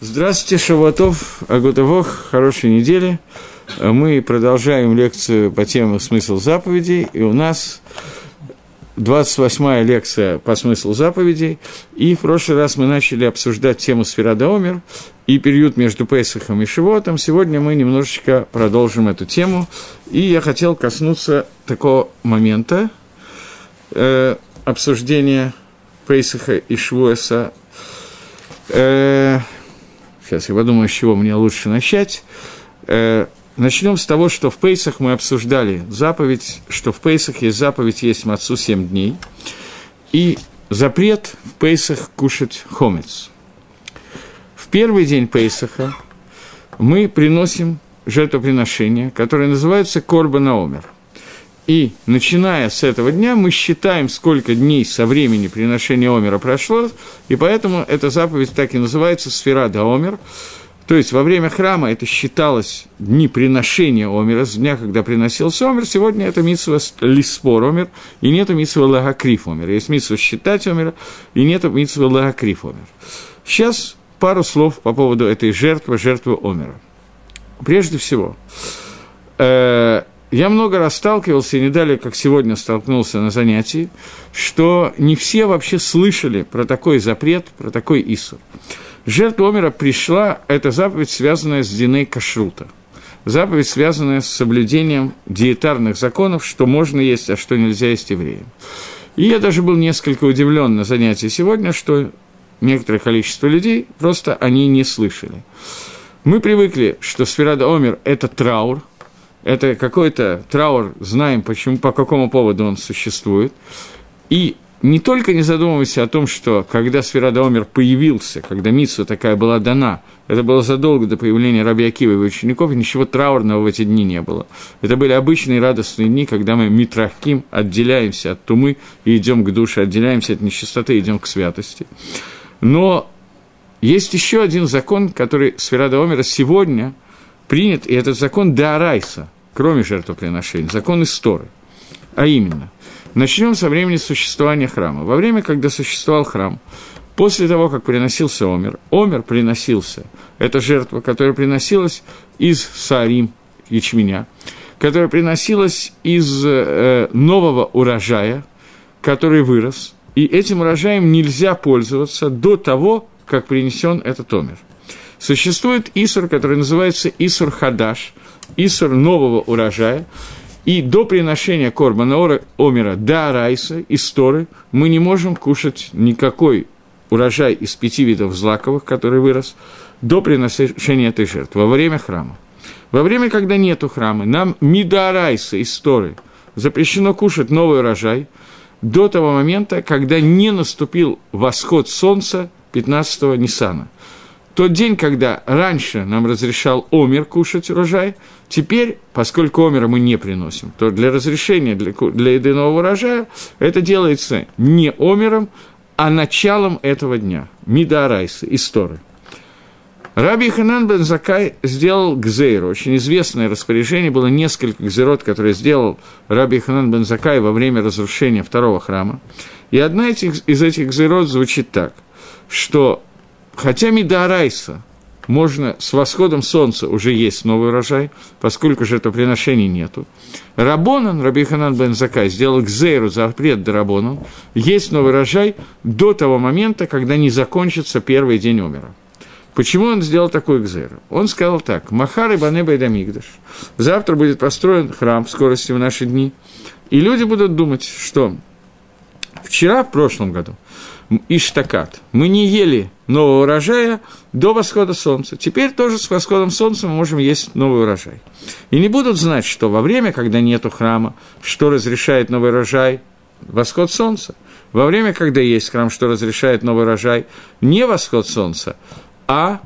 Здравствуйте, Шаватов, Агутовох, хорошей недели. Мы продолжаем лекцию по теме «Смысл заповедей», и у нас 28-я лекция по смыслу заповедей, и в прошлый раз мы начали обсуждать тему Сферада Омер и период между Пейсахом и Шивотом. Сегодня мы немножечко продолжим эту тему, и я хотел коснуться такого момента э, обсуждения Пейсаха и Швуэса. Э, Сейчас я подумаю, с чего мне лучше начать. Э, начнем с того, что в Пейсах мы обсуждали заповедь, что в Пейсах есть заповедь есть мацу 7 дней, и запрет в Пейсах кушать хомец. В первый день Пейсаха мы приносим жертвоприношение, которое называется Корбана Омер. И начиная с этого дня мы считаем, сколько дней со времени приношения Омера прошло, и поэтому эта заповедь так и называется «Сфера да Омер». То есть во время храма это считалось дни приношения Омера, с дня, когда приносился Омер. Сегодня это митсва Лиспор Омер, и нет митсва Лагакриф Омер. Есть митсва считать Омера, и нет митсва Лагакриф Омер. Сейчас пару слов по поводу этой жертвы, жертвы Омера. Прежде всего, э, я много раз сталкивался, и не далее, как сегодня столкнулся на занятии, что не все вообще слышали про такой запрет, про такой Исур. Жертва Омера пришла, это заповедь, связанная с Диней Кашрута. Заповедь, связанная с соблюдением диетарных законов, что можно есть, а что нельзя есть евреям. И я даже был несколько удивлен на занятии сегодня, что некоторое количество людей просто они не слышали. Мы привыкли, что Сферада Омер – это траур – это какой-то траур, знаем, почему, по какому поводу он существует. И не только не задумывайся о том, что когда Сферада Омер появился, когда Митсу такая была дана, это было задолго до появления Раби Акива и его учеников, и ничего траурного в эти дни не было. Это были обычные радостные дни, когда мы митрахким, отделяемся от тумы и идем к душе, отделяемся от нечистоты идем к святости. Но есть еще один закон, который Сферада Омера сегодня принят, и этот закон Деарайса – кроме жертвоприношений, закон истории. А именно, начнем со времени существования храма. Во время, когда существовал храм, после того, как приносился Омер, Омер приносился, это жертва, которая приносилась из сарим, ячменя, которая приносилась из э, нового урожая, который вырос, и этим урожаем нельзя пользоваться до того, как принесен этот Омер. Существует Исур, который называется Исур Хадаш – Исур нового урожая, и до приношения Корбана Омера до Арайса, из Торы, мы не можем кушать никакой урожай из пяти видов злаковых, который вырос, до приношения этой жертвы, во время храма. Во время, когда нету храма, нам Мидарайса из Торы запрещено кушать новый урожай до того момента, когда не наступил восход солнца 15-го Ниссана тот день, когда раньше нам разрешал Омер кушать урожай, теперь, поскольку Омера мы не приносим, то для разрешения для, для еды нового урожая это делается не Омером, а началом этого дня, Мидарайса, истории. Раби Ханан бен Закай сделал гзейру. Очень известное распоряжение, было несколько гзерот, которые сделал Раби Ханан бен Закай во время разрушения второго храма. И одна из этих гзерот звучит так, что Хотя Мидарайса можно с восходом солнца уже есть новый урожай, поскольку же это приношений нету. Рабонан, Раби Ханан бен Закай, сделал Гзейру запрет до Рабонан, есть новый урожай до того момента, когда не закончится первый день умера. Почему он сделал такой Гзейру? Он сказал так, Махар и Банеба и. Завтра будет построен храм в скорости в наши дни, и люди будут думать, что вчера, в прошлом году, Иштакат. Мы не ели нового урожая до восхода солнца. Теперь тоже с восходом солнца мы можем есть новый урожай. И не будут знать, что во время, когда нету храма, что разрешает новый урожай, восход солнца. Во время, когда есть храм, что разрешает новый урожай, не восход солнца, а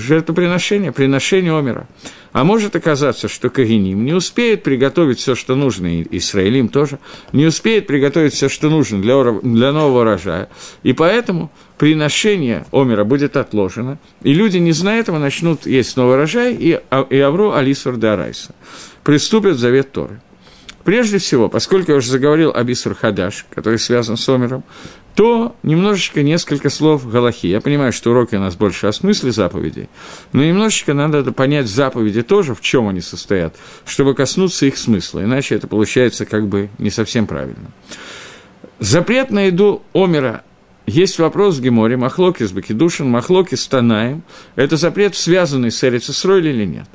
жертвоприношение, приношение Омера. А может оказаться, что Кагиним не успеет приготовить все, что нужно, и Израилим тоже, не успеет приготовить все, что нужно для, для нового урожая. И поэтому приношение Омера будет отложено, и люди, не зная этого, начнут есть новый урожай, и, а, и Авру Алисур Дарайса. Приступят в завет Торы. Прежде всего, поскольку я уже заговорил об Исур Хадаш, который связан с Омером, то немножечко несколько слов Галахи. Я понимаю, что уроки у нас больше о смысле заповедей, но немножечко надо понять заповеди тоже, в чем они состоят, чтобы коснуться их смысла, иначе это получается как бы не совсем правильно. Запрет на еду Омера есть вопрос в Геморе, Махлокис Бакидушин, Махлокис Танаем. Это запрет, связанный с Эрицесроль или нет?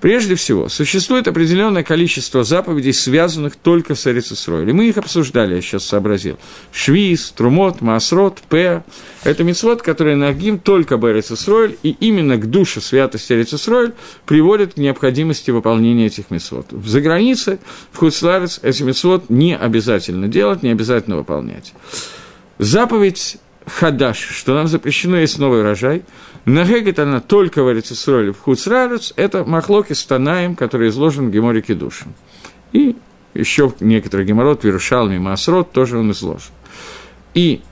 Прежде всего, существует определенное количество заповедей, связанных только с Эрицесроль. И мы их обсуждали, я сейчас сообразил. Швиз, Трумот, Маасрот, П. Это мецвод, который нагим только об Эрицесроль, и именно к душе святости Эрицесроль приводит к необходимости выполнения этих мецвод. За границей, в Хуцларец, эти мецвод не обязательно делать, не обязательно выполнять. Заповедь Хадаш, что нам запрещено есть новый урожай – Нагегет она только в Эрицесроле в Хуцрарец, это махлоки с Танаем, который изложен в Геморе Кедушин. И еще некоторые геморрот, Вирушалми, Масрот тоже он изложен. И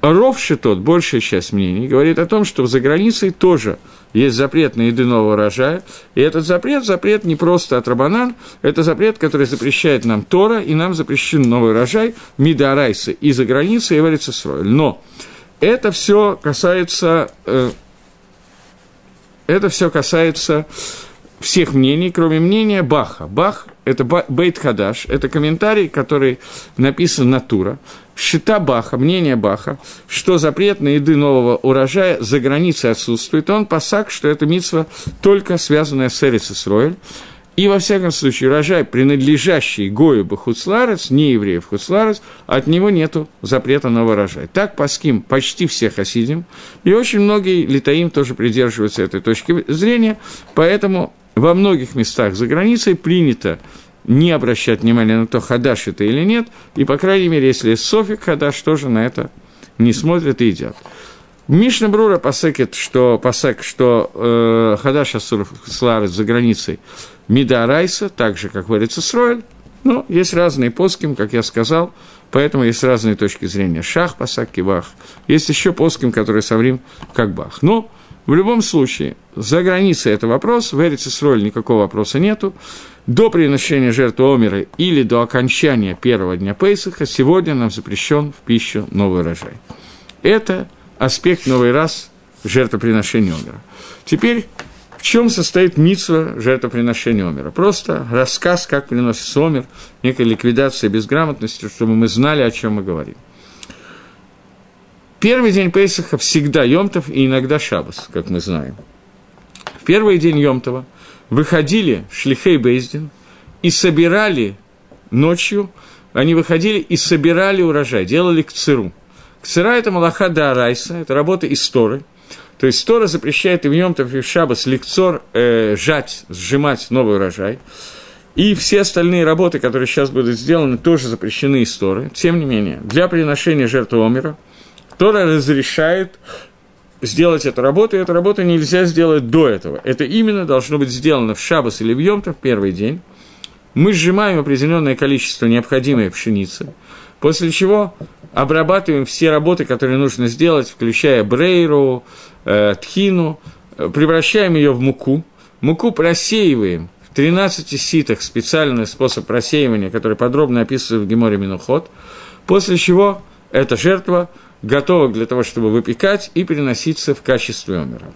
Ровши тот, большая часть мнений, говорит о том, что за границей тоже есть запрет на еды нового урожая, и этот запрет, запрет не просто от Рабанан, это запрет, который запрещает нам Тора, и нам запрещен новый урожай, Мида и за границей, и варится сройль. Но это все касается э, это все касается всех мнений, кроме мнения Баха. Бах – это Бейт Хадаш, это комментарий, который написан на Тура. Шита Баха, мнение Баха, что запрет на еды нового урожая за границей отсутствует. Он посак, что это митсва только связанная с Эрицесроэль. И, во всяком случае, урожай, принадлежащий Гою Бахуцларец, не евреев Хуцларец, от него нет запрета на урожай. Так паским почти все хасидим, и очень многие литаим тоже придерживаются этой точки зрения, поэтому во многих местах за границей принято не обращать внимания на то, хадаш это или нет, и, по крайней мере, если есть софик хадаш, тоже на это не смотрят и едят. Мишна Брура посекет, что, посек, что э, Хадаш Асур Сларец за границей Мида Райса, так же, как в Эрицесроэль. Но есть разные поским, как я сказал, поэтому есть разные точки зрения. Шах, Пасак, Кибах. Есть еще поским, которые соврим как Бах. Но в любом случае, за границей это вопрос, в Эрицесроэль никакого вопроса нету. До приношения жертвы Омера или до окончания первого дня Пейсаха сегодня нам запрещен в пищу новый урожай. Это аспект новый раз жертвоприношения Омера. Теперь в чем состоит митсва жертвоприношения Омера? Просто рассказ, как приносится Омер, некая ликвидация безграмотности, чтобы мы знали, о чем мы говорим. Первый день Пейсаха всегда Йомтов и иногда Шабас, как мы знаем. В первый день Йомтова выходили шлихей Бейздин и собирали ночью, они выходили и собирали урожай, делали к циру. Кцера – это Малаха да это работа истории. То есть Тора запрещает и в Йомтов, и в Шабас лекцор э, жать, сжимать новый урожай. И все остальные работы, которые сейчас будут сделаны, тоже запрещены из Торы. Тем не менее, для приношения жертвы Омера Тора разрешает сделать эту работу, и эту работу нельзя сделать до этого. Это именно должно быть сделано в Шабас или в Йомтов первый день. Мы сжимаем определенное количество необходимой пшеницы, после чего обрабатываем все работы, которые нужно сделать, включая брейру, э, тхину, превращаем ее в муку, муку просеиваем в 13 ситах, специальный способ просеивания, который подробно описывается в Геморе Минуход, после чего эта жертва готова для того, чтобы выпекать и приноситься в качестве омера.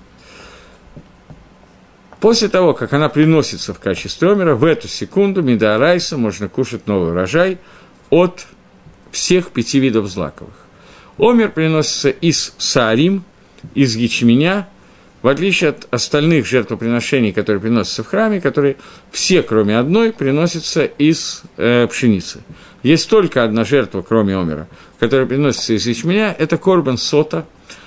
После того, как она приносится в качестве омера, в эту секунду меда можно кушать новый урожай от всех пяти видов злаковых. Омер приносится из саарим, из ячменя, в отличие от остальных жертвоприношений, которые приносятся в храме, которые все, кроме одной, приносятся из э, пшеницы. Есть только одна жертва, кроме Омера, которая приносится из ячменя, это корбан сота.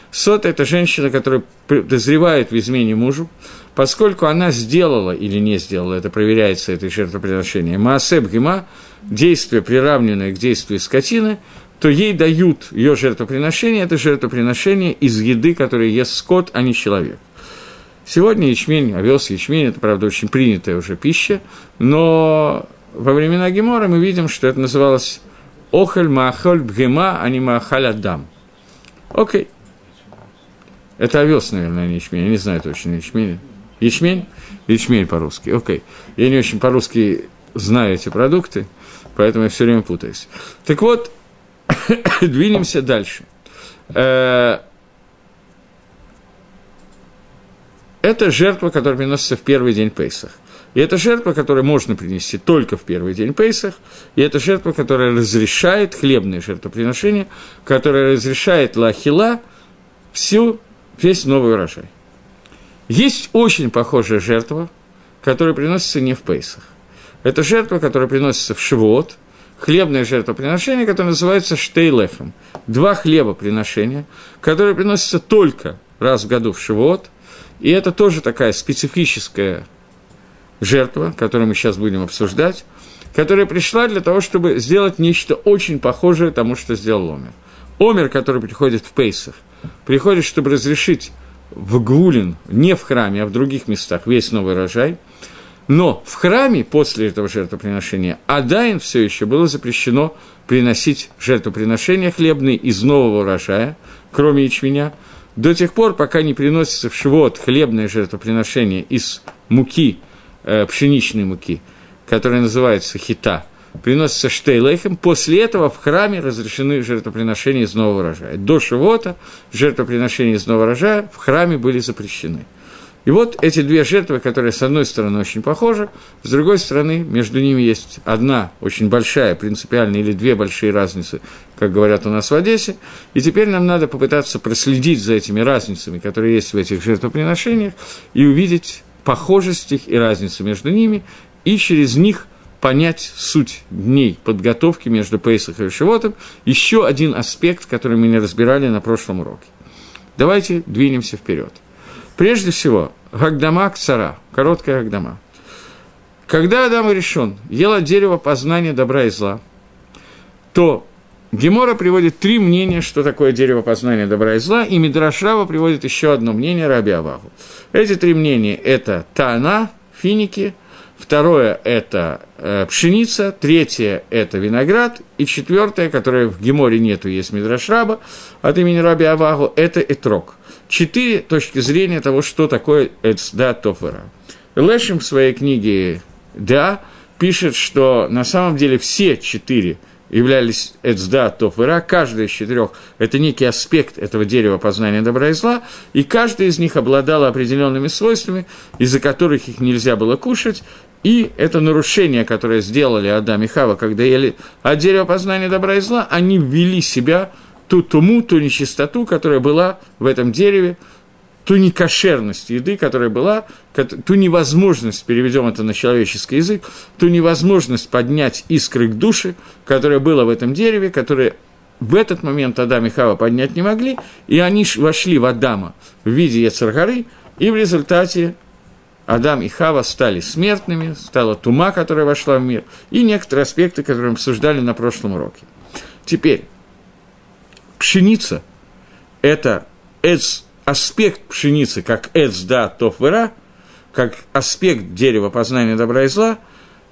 Сота – это женщина, которая подозревает в измене мужу, поскольку она сделала или не сделала, это проверяется, это жертвоприношение, маасеб гима, действие, приравненное к действию скотины, то ей дают ее жертвоприношение, это жертвоприношение из еды, которую ест скот, а не человек. Сегодня ячмень, овес, ячмень – это, правда, очень принятая уже пища, но во времена Гемора мы видим, что это называлось «охель маахоль бгема, а не маахаль адам». Окей. Это овес, наверное, а не ячмень, я не знаю точно ячмень. Ячмень? Ячмень по-русски, окей. Я не очень по-русски знаю эти продукты, поэтому я все время путаюсь. Так вот, Двинемся дальше. Э, это жертва, которая приносится в первый день Пейсах. И это жертва, которую можно принести только в первый день Пейсах, и это жертва, которая разрешает хлебное жертвоприношение, которая разрешает лахила всю, весь новый урожай. Есть очень похожая жертва, которая приносится не в Пейсах. Это жертва, которая приносится в Шивот, хлебное жертвоприношение, которое называется штейлехом. Два хлебоприношения, которые приносятся только раз в году в Шивот, и это тоже такая специфическая жертва, которую мы сейчас будем обсуждать, которая пришла для того, чтобы сделать нечто очень похожее тому, что сделал Омер. Омер, который приходит в Пейсах, приходит, чтобы разрешить в Гвулин, не в храме, а в других местах весь новый урожай. Но в храме после этого жертвоприношения Адайн все еще было запрещено приносить жертвоприношения хлебные из нового урожая, кроме ячменя, до тех пор, пока не приносится в Шивот хлебное жертвоприношение из муки э, пшеничной муки, которая называется хита, приносится штейлейхем, после этого в храме разрешены жертвоприношения из нового урожая. До Шивота жертвоприношения из нового урожая в храме были запрещены. И вот эти две жертвы, которые с одной стороны очень похожи, с другой стороны между ними есть одна очень большая принципиальная или две большие разницы, как говорят у нас в Одессе. И теперь нам надо попытаться проследить за этими разницами, которые есть в этих жертвоприношениях, и увидеть похожесть их и разницу между ними, и через них понять суть дней подготовки между Пейсах и Шивотом, еще один аспект, который мы не разбирали на прошлом уроке. Давайте двинемся вперед. Прежде всего, Гагдама Ксара, короткая Гагдама. Когда Адам решен ел от дерева познания добра и зла, то Гемора приводит три мнения, что такое дерево познания добра и зла, и Мидрашрава приводит еще одно мнение Раби Аваху. Эти три мнения – это Тана, финики, второе – это э, пшеница, третье – это виноград, и четвертое, которое в Геморе нету, есть Мидрашраба от имени Раби Аваху, это Этрок. Четыре точки зрения того, что такое Эцда Тофера. Лешим в своей книге «Да» пишет, что на самом деле все четыре – являлись Эцда, Тоф и Ра, каждый из четырех – это некий аспект этого дерева познания добра и зла, и каждый из них обладал определенными свойствами, из-за которых их нельзя было кушать, и это нарушение, которое сделали Адам и Хава, когда ели от дерева познания добра и зла, они ввели себя ту туму, ту нечистоту, которая была в этом дереве, ту некошерность еды, которая была, ту невозможность, переведем это на человеческий язык, ту невозможность поднять искры к душе, которая была в этом дереве, которая в этот момент Адам и Хава поднять не могли, и они вошли в Адама в виде Яцергары, и в результате Адам и Хава стали смертными, стала тума, которая вошла в мир, и некоторые аспекты, которые мы обсуждали на прошлом уроке. Теперь, пшеница – это эц аспект пшеницы, как эцда тофвера, как аспект дерева познания добра и зла,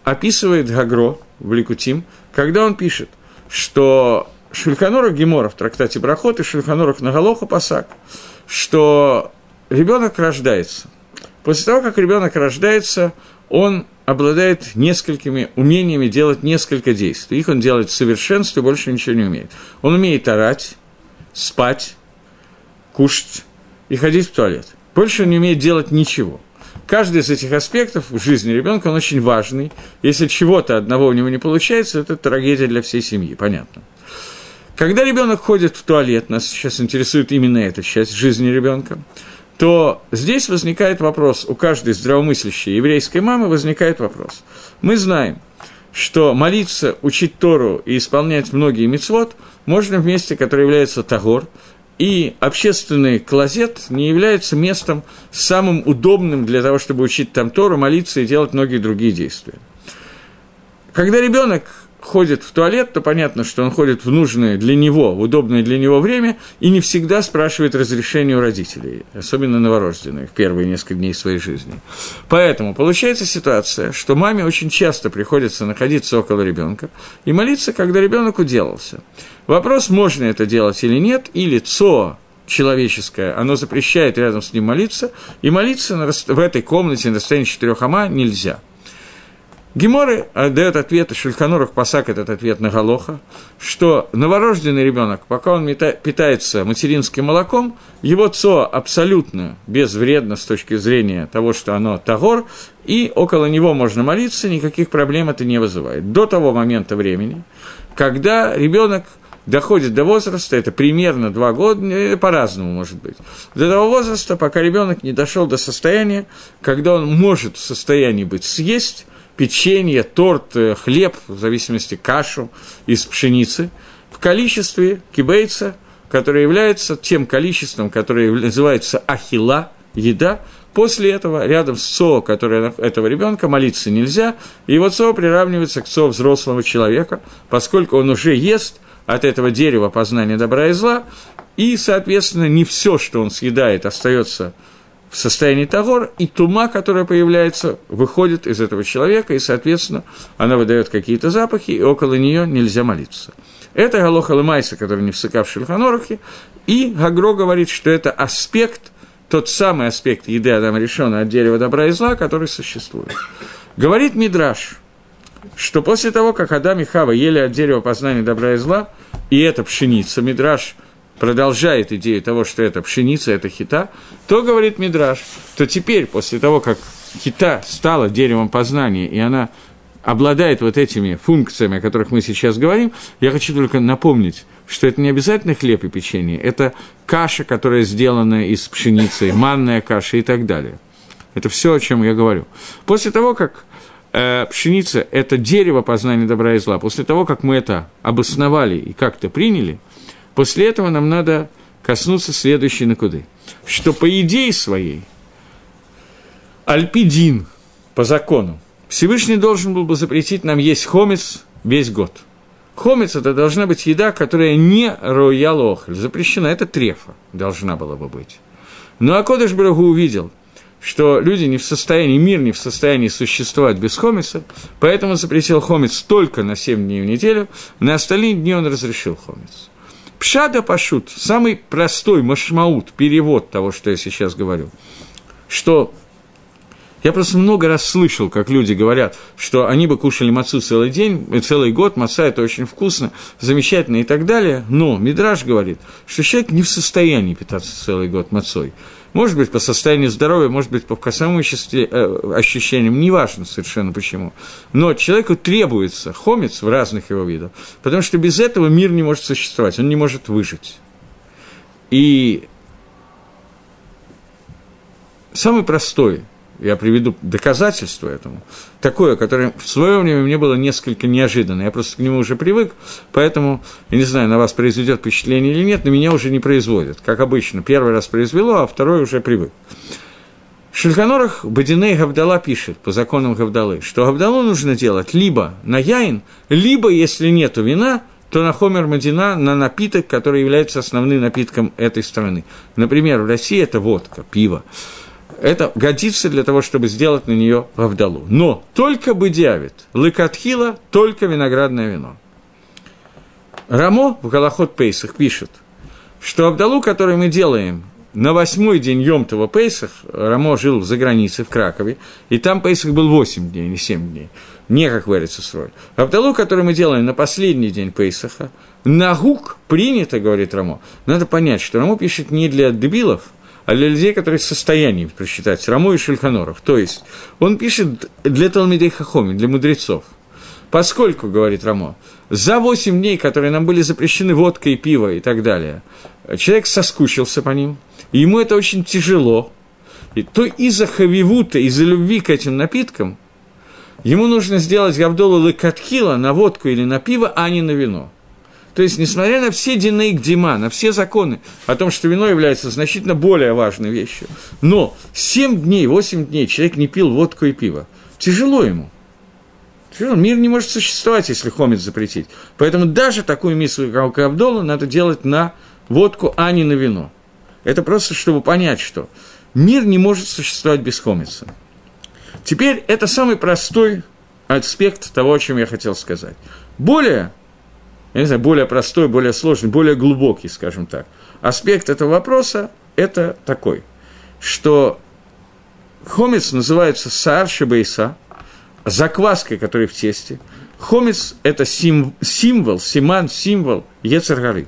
описывает Гагро в Ликутим, когда он пишет, что Шульханорах Гемора в трактате Брахот и Шульханорах Наголоха Пасак, что ребенок рождается. После того, как ребенок рождается, он обладает несколькими умениями делать несколько действий. Их он делает в совершенстве, больше ничего не умеет. Он умеет орать, спать, кушать, и ходить в туалет. Больше он не умеет делать ничего. Каждый из этих аспектов в жизни ребенка, он очень важный. Если чего-то одного у него не получается, это трагедия для всей семьи, понятно. Когда ребенок ходит в туалет, нас сейчас интересует именно эта часть жизни ребенка, то здесь возникает вопрос, у каждой здравомыслящей еврейской мамы возникает вопрос. Мы знаем, что молиться, учить Тору и исполнять многие мецвод можно в месте, которое является Тагор, и общественный клозет не является местом самым удобным для того, чтобы учить там Тору, молиться и делать многие другие действия. Когда ребенок ходит в туалет, то понятно, что он ходит в нужное для него, в удобное для него время, и не всегда спрашивает разрешения у родителей, особенно новорожденных, первые несколько дней своей жизни. Поэтому получается ситуация, что маме очень часто приходится находиться около ребенка и молиться, когда ребенок уделался. Вопрос, можно это делать или нет, или ЦО человеческое, оно запрещает рядом с ним молиться, и молиться в этой комнате на расстоянии четырех ама нельзя. Геморы дает ответ, Шульханурах Пасак этот ответ на Галоха, что новорожденный ребенок, пока он питается материнским молоком, его ЦО абсолютно безвредно с точки зрения того, что оно тагор, и около него можно молиться, никаких проблем это не вызывает. До того момента времени, когда ребенок доходит до возраста, это примерно два года, по-разному может быть, до того возраста, пока ребенок не дошел до состояния, когда он может в состоянии быть съесть, печенье, торт, э, хлеб, в зависимости кашу из пшеницы, в количестве кибейца, которое является тем количеством, которое называется ахила, еда, После этого рядом с ЦО, которое этого ребенка, молиться нельзя, и его ЦО приравнивается к ЦО взрослого человека, поскольку он уже ест от этого дерева познания добра и зла, и, соответственно, не все, что он съедает, остается в состоянии Тагор, и тума, которая появляется, выходит из этого человека, и, соответственно, она выдает какие-то запахи, и около нее нельзя молиться. Это Галоха Лемайса, который не всыкав в Шельханорахе, и Гагро говорит, что это аспект, тот самый аспект еды Адама решенный от дерева добра и зла, который существует. Говорит Мидраш, что после того, как Адам и Хава ели от дерева познания добра и зла, и это пшеница, Мидраш продолжает идею того, что это пшеница, это хита, то, говорит Мидраш, то теперь, после того, как хита стала деревом познания, и она обладает вот этими функциями, о которых мы сейчас говорим, я хочу только напомнить, что это не обязательно хлеб и печенье, это каша, которая сделана из пшеницы, манная каша и так далее. Это все, о чем я говорю. После того, как э, пшеница – это дерево познания добра и зла, после того, как мы это обосновали и как-то приняли – После этого нам надо коснуться следующей накуды, что по идее своей Альпидин по закону Всевышний должен был бы запретить нам есть хомец весь год. Хомец – это должна быть еда, которая не роял охль, запрещена, это трефа должна была бы быть. Но Акодыш Брагу увидел, что люди не в состоянии, мир не в состоянии существовать без хомиса, поэтому запретил хомец только на 7 дней в неделю, на остальные дни он разрешил хомец. Пшада пашут, самый простой машмаут, перевод того, что я сейчас говорю, что я просто много раз слышал, как люди говорят, что они бы кушали мацу целый день, целый год, маца это очень вкусно, замечательно и так далее, но Мидраж говорит, что человек не в состоянии питаться целый год мацой. Может быть, по состоянию здоровья, может быть, по вкусовым э, ощущениям, неважно совершенно почему. Но человеку требуется хомец в разных его видах, потому что без этого мир не может существовать, он не может выжить. И самый простой – я приведу доказательство этому, такое, которое в свое время мне было несколько неожиданно. Я просто к нему уже привык, поэтому, я не знаю, на вас произведет впечатление или нет, на меня уже не производит. Как обычно, первый раз произвело, а второй уже привык. В Шульханорах Бадиней Гавдала пишет по законам Гавдалы, что Гавдалу нужно делать либо на яин, либо, если нет вина, то на хомер Мадина, на напиток, который является основным напитком этой страны. Например, в России это водка, пиво это годится для того, чтобы сделать на нее Авдалу. Но только бы быдиавит, лыкатхила, только виноградное вино. Рамо в Галахот Пейсах пишет, что Авдалу, который мы делаем на восьмой день Йомтова Пейсах, Рамо жил за границей в Кракове, и там Пейсах был 8 дней, не 7 дней, не как в Эрицесроль. Авдалу, который мы делаем на последний день Пейсаха, на гук принято, говорит Рамо. Надо понять, что Рамо пишет не для дебилов – а для людей, которые в состоянии просчитать Рамо и Шульханоров. То есть он пишет для Талмидей Хахоми, для мудрецов. Поскольку, говорит Рамо, за 8 дней, которые нам были запрещены водка и пиво и так далее, человек соскучился по ним, и ему это очень тяжело, и то из-за хавивута, из-за любви к этим напиткам, ему нужно сделать Гавдолу Лекатхила на водку или на пиво, а не на вино. То есть, несмотря на все динейк дима, на все законы о том, что вино является значительно более важной вещью, но 7 дней, 8 дней человек не пил водку и пиво. Тяжело ему. Тяжело. Мир не может существовать, если хомец запретить. Поэтому даже такую миссу, как Абдолу, надо делать на водку, а не на вино. Это просто, чтобы понять, что мир не может существовать без хомица. Теперь это самый простой аспект того, о чем я хотел сказать. Более я не знаю, более простой, более сложный, более глубокий, скажем так. Аспект этого вопроса – это такой, что хомец называется саар шебейса, закваской, которая в тесте. Хомец – это сим, символ, симан, символ Ецаргары.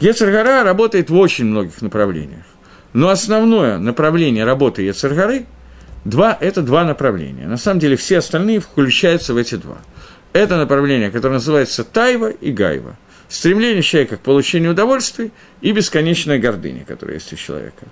Ецаргара работает в очень многих направлениях. Но основное направление работы Ецаргары два, – это два направления. На самом деле все остальные включаются в эти два. Это направление, которое называется Тайва и Гайва. Стремление человека к получению удовольствия и бесконечная гордыня, которая есть у человека.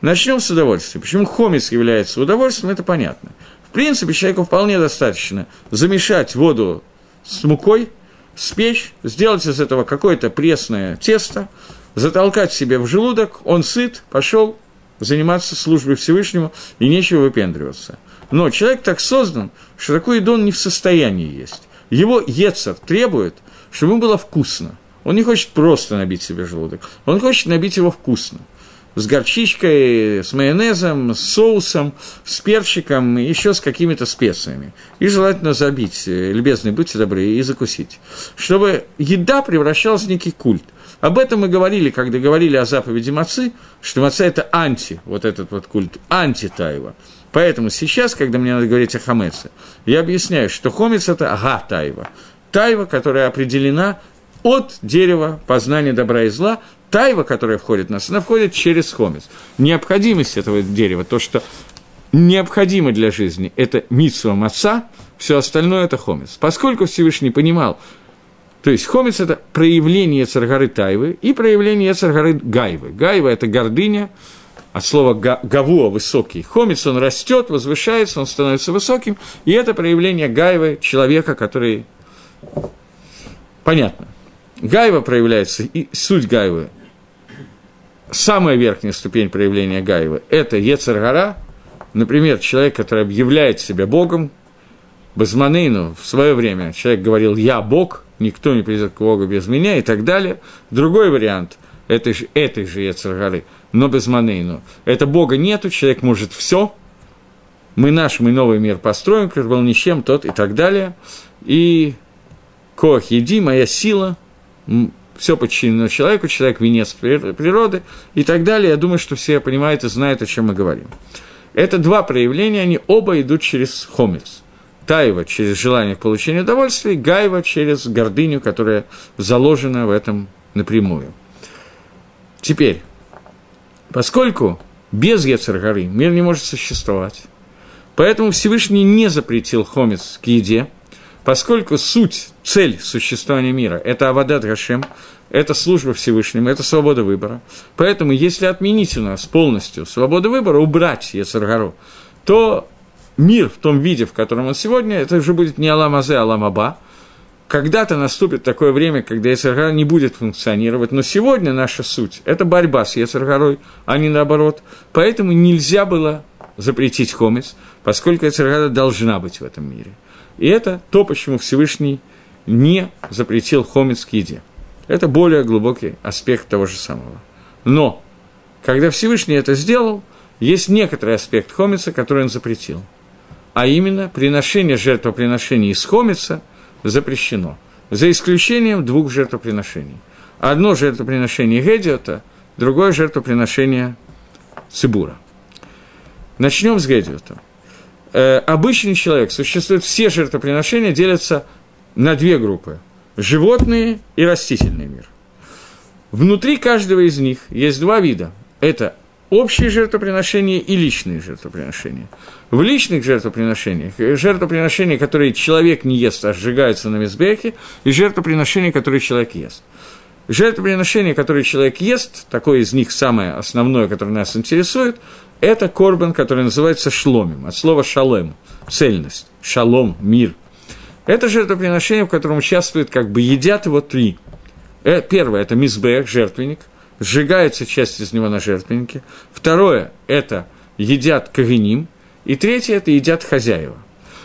Начнем с удовольствия. Почему хомец является удовольствием, это понятно. В принципе, человеку вполне достаточно замешать воду с мукой, спечь, сделать из этого какое-то пресное тесто, затолкать себе в желудок, он сыт, пошел заниматься службой Всевышнему, и нечего выпендриваться. Но человек так создан, что такую еду он не в состоянии есть. Его Ецер требует, чтобы ему было вкусно. Он не хочет просто набить себе желудок, он хочет набить его вкусно – с горчичкой, с майонезом, с соусом, с перчиком, еще с какими-то специями. И желательно забить, э, любезные, будьте добры, и закусить. Чтобы еда превращалась в некий культ. Об этом мы говорили, когда говорили о заповеди Мацы, что Маца – это анти, вот этот вот культ, анти-тайва. Поэтому сейчас, когда мне надо говорить о хамеце, я объясняю, что хомец – это ага-тайва. Тайва, которая определена от дерева познания добра и зла, тайва, которая входит в нас, она входит через хомец. Необходимость этого дерева, то, что необходимо для жизни, это митсва маца, все остальное это хомец. Поскольку Всевышний понимал, то есть хомец – это проявление царгары тайвы и проявление царгары гайвы. Гайва – это гордыня, от слова гавуа – высокий. Хомец, он растет, возвышается, он становится высоким, и это проявление гайвы человека, который... Понятно. Гайва проявляется, и суть Гайвы, самая верхняя ступень проявления Гайвы – это Ецаргара, например, человек, который объявляет себя Богом, Базманейну в свое время человек говорил «я Бог», никто не придет к Богу без меня и так далее. Другой вариант этой же, этой же Ецаргары, но без Манейну. Это Бога нету, человек может все, мы наш, мы новый мир построим, как был ничем, тот и так далее. И Кох, еди, моя сила – все подчинено человеку, человек – венец природы и так далее. Я думаю, что все понимают и знают, о чем мы говорим. Это два проявления, они оба идут через хомец. Таева через желание к получению удовольствия, Гаева через гордыню, которая заложена в этом напрямую. Теперь, поскольку без Ецаргары мир не может существовать, поэтому Всевышний не запретил хомец к еде – Поскольку суть, цель существования мира – это Авадат Гашем, это служба Всевышнему, это свобода выбора. Поэтому, если отменить у нас полностью свободу выбора, убрать Ецаргару, то мир в том виде, в котором он сегодня, это уже будет не Аламазе, а Аламаба. Когда-то наступит такое время, когда Ецаргара не будет функционировать, но сегодня наша суть – это борьба с Ецаргарой, а не наоборот. Поэтому нельзя было запретить хомец, поскольку Ецаргара должна быть в этом мире – и это то, почему Всевышний не запретил хомец к еде. Это более глубокий аспект того же самого. Но, когда Всевышний это сделал, есть некоторый аспект хомица, который он запретил. А именно, приношение жертвоприношений из хомица запрещено. За исключением двух жертвоприношений. Одно жертвоприношение Гедиота, другое жертвоприношение Цибура. Начнем с Гедиота э, обычный человек, существуют все жертвоприношения, делятся на две группы – животные и растительный мир. Внутри каждого из них есть два вида. Это общие жертвоприношения и личные жертвоприношения. В личных жертвоприношениях – жертвоприношения, которые человек не ест, а сжигаются на мизбехе, и жертвоприношения, которые человек ест. Жертвоприношение, которое человек ест, такое из них самое основное, которое нас интересует, это корбан, который называется шломим, от слова шалем, цельность, шалом, мир. Это жертвоприношение, в котором участвуют, как бы едят его три. Э, первое – это мизбех, жертвенник, сжигается часть из него на жертвеннике. Второе – это едят кавиним. И третье – это едят хозяева.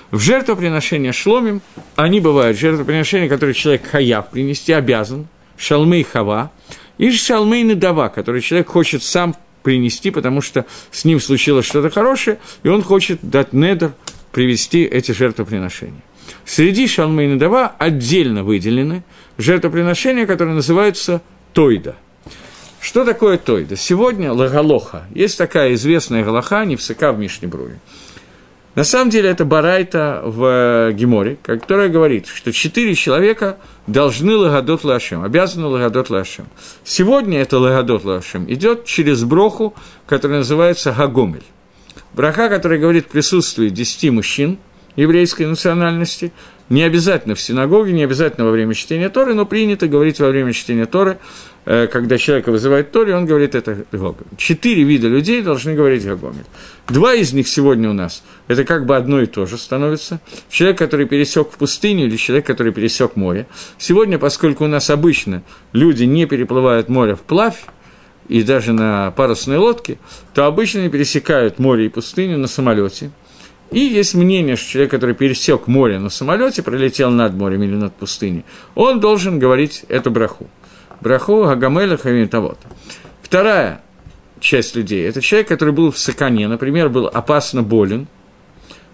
В жертвоприношение шломим, они бывают жертвоприношения, которые человек хаяв принести, обязан, шалмы и хава, и шалмы и надава, которые человек хочет сам принести, потому что с ним случилось что-то хорошее, и он хочет дать недер, привести эти жертвоприношения. Среди Шалмы и Надава отдельно выделены жертвоприношения, которые называются Тойда. Что такое Тойда? Сегодня Лагалоха. Есть такая известная Галаха, не в Сыка в Мишнебруе. На самом деле это Барайта в Геморе, которая говорит, что четыре человека должны лагадот лашем, обязаны лагадот лашем. Сегодня это лагадот лашем идет через броху, которая называется Гагомель. Браха, которая говорит в присутствии десяти мужчин еврейской национальности, не обязательно в синагоге, не обязательно во время чтения Торы, но принято говорить во время чтения Торы, э, когда человека вызывает Торе, он говорит это Гогомель. Четыре вида людей должны говорить Гогомель. Два из них сегодня у нас, это как бы одно и то же становится. Человек, который пересек в пустыню, или человек, который пересек море. Сегодня, поскольку у нас обычно люди не переплывают море вплавь, и даже на парусной лодке, то обычно они пересекают море и пустыню на самолете – и есть мнение, что человек, который пересек море на самолете, пролетел над морем или над пустыней, он должен говорить эту браху. Браху Гагамеля Хамитавод. Вторая часть людей – это человек, который был в сакане, например, был опасно болен,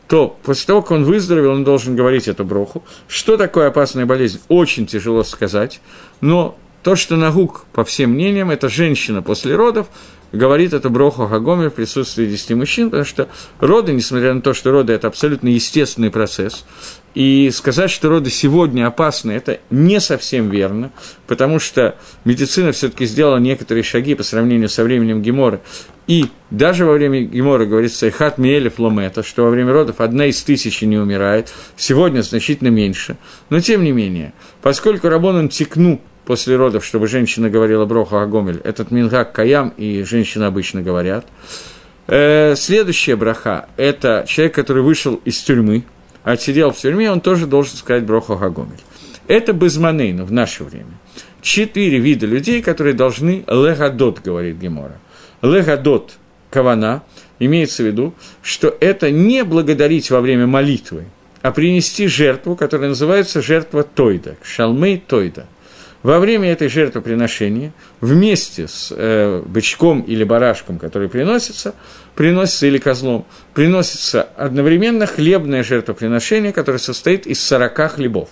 то после того, как он выздоровел, он должен говорить эту броху. Что такое опасная болезнь, очень тяжело сказать, но то, что Нагук, по всем мнениям, это женщина после родов, говорит это Броху Хагоме в присутствии десяти мужчин, потому что роды, несмотря на то, что роды – это абсолютно естественный процесс, и сказать, что роды сегодня опасны, это не совсем верно, потому что медицина все-таки сделала некоторые шаги по сравнению со временем Гемора. И даже во время Гемора говорится «Хат Миэлев Ломета», что во время родов одна из тысячи не умирает, сегодня значительно меньше. Но тем не менее, поскольку Рабонан Тикну после родов, чтобы женщина говорила Броха Агомель. Этот мингак каям, и женщины обычно говорят. Э, следующая браха – это человек, который вышел из тюрьмы, отсидел в тюрьме, он тоже должен сказать Броха Агомель. Это безманейно в наше время. Четыре вида людей, которые должны легадот, говорит Гемора. Легадот – кавана, имеется в виду, что это не благодарить во время молитвы, а принести жертву, которая называется жертва Тойда, шалмей Тойда – во время этой жертвоприношения вместе с э, бычком или барашком, который приносится, приносится или козлом, приносится одновременно хлебное жертвоприношение, которое состоит из 40 хлебов.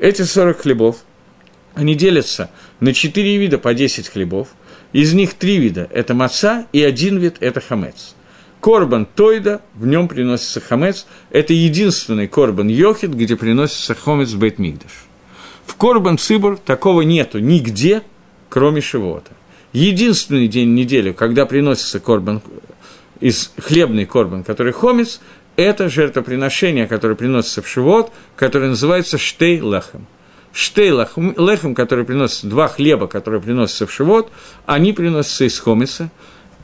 Эти 40 хлебов, они делятся на 4 вида по 10 хлебов, из них 3 вида – это маца, и один вид – это хамец. Корбан Тойда, в нем приносится хамец, это единственный корбан Йохид, где приносится хамец Бейтмигдаш. В Корбан Цибур такого нету нигде, кроме Шивота. Единственный день недели, когда приносится корбан, из хлебный корбан, который хомец, это жертвоприношение, которое приносится в Шивот, которое называется Штей Лехем. Штей Лехем, который приносится, два хлеба, которые приносятся в Шивот, они приносятся из хомица,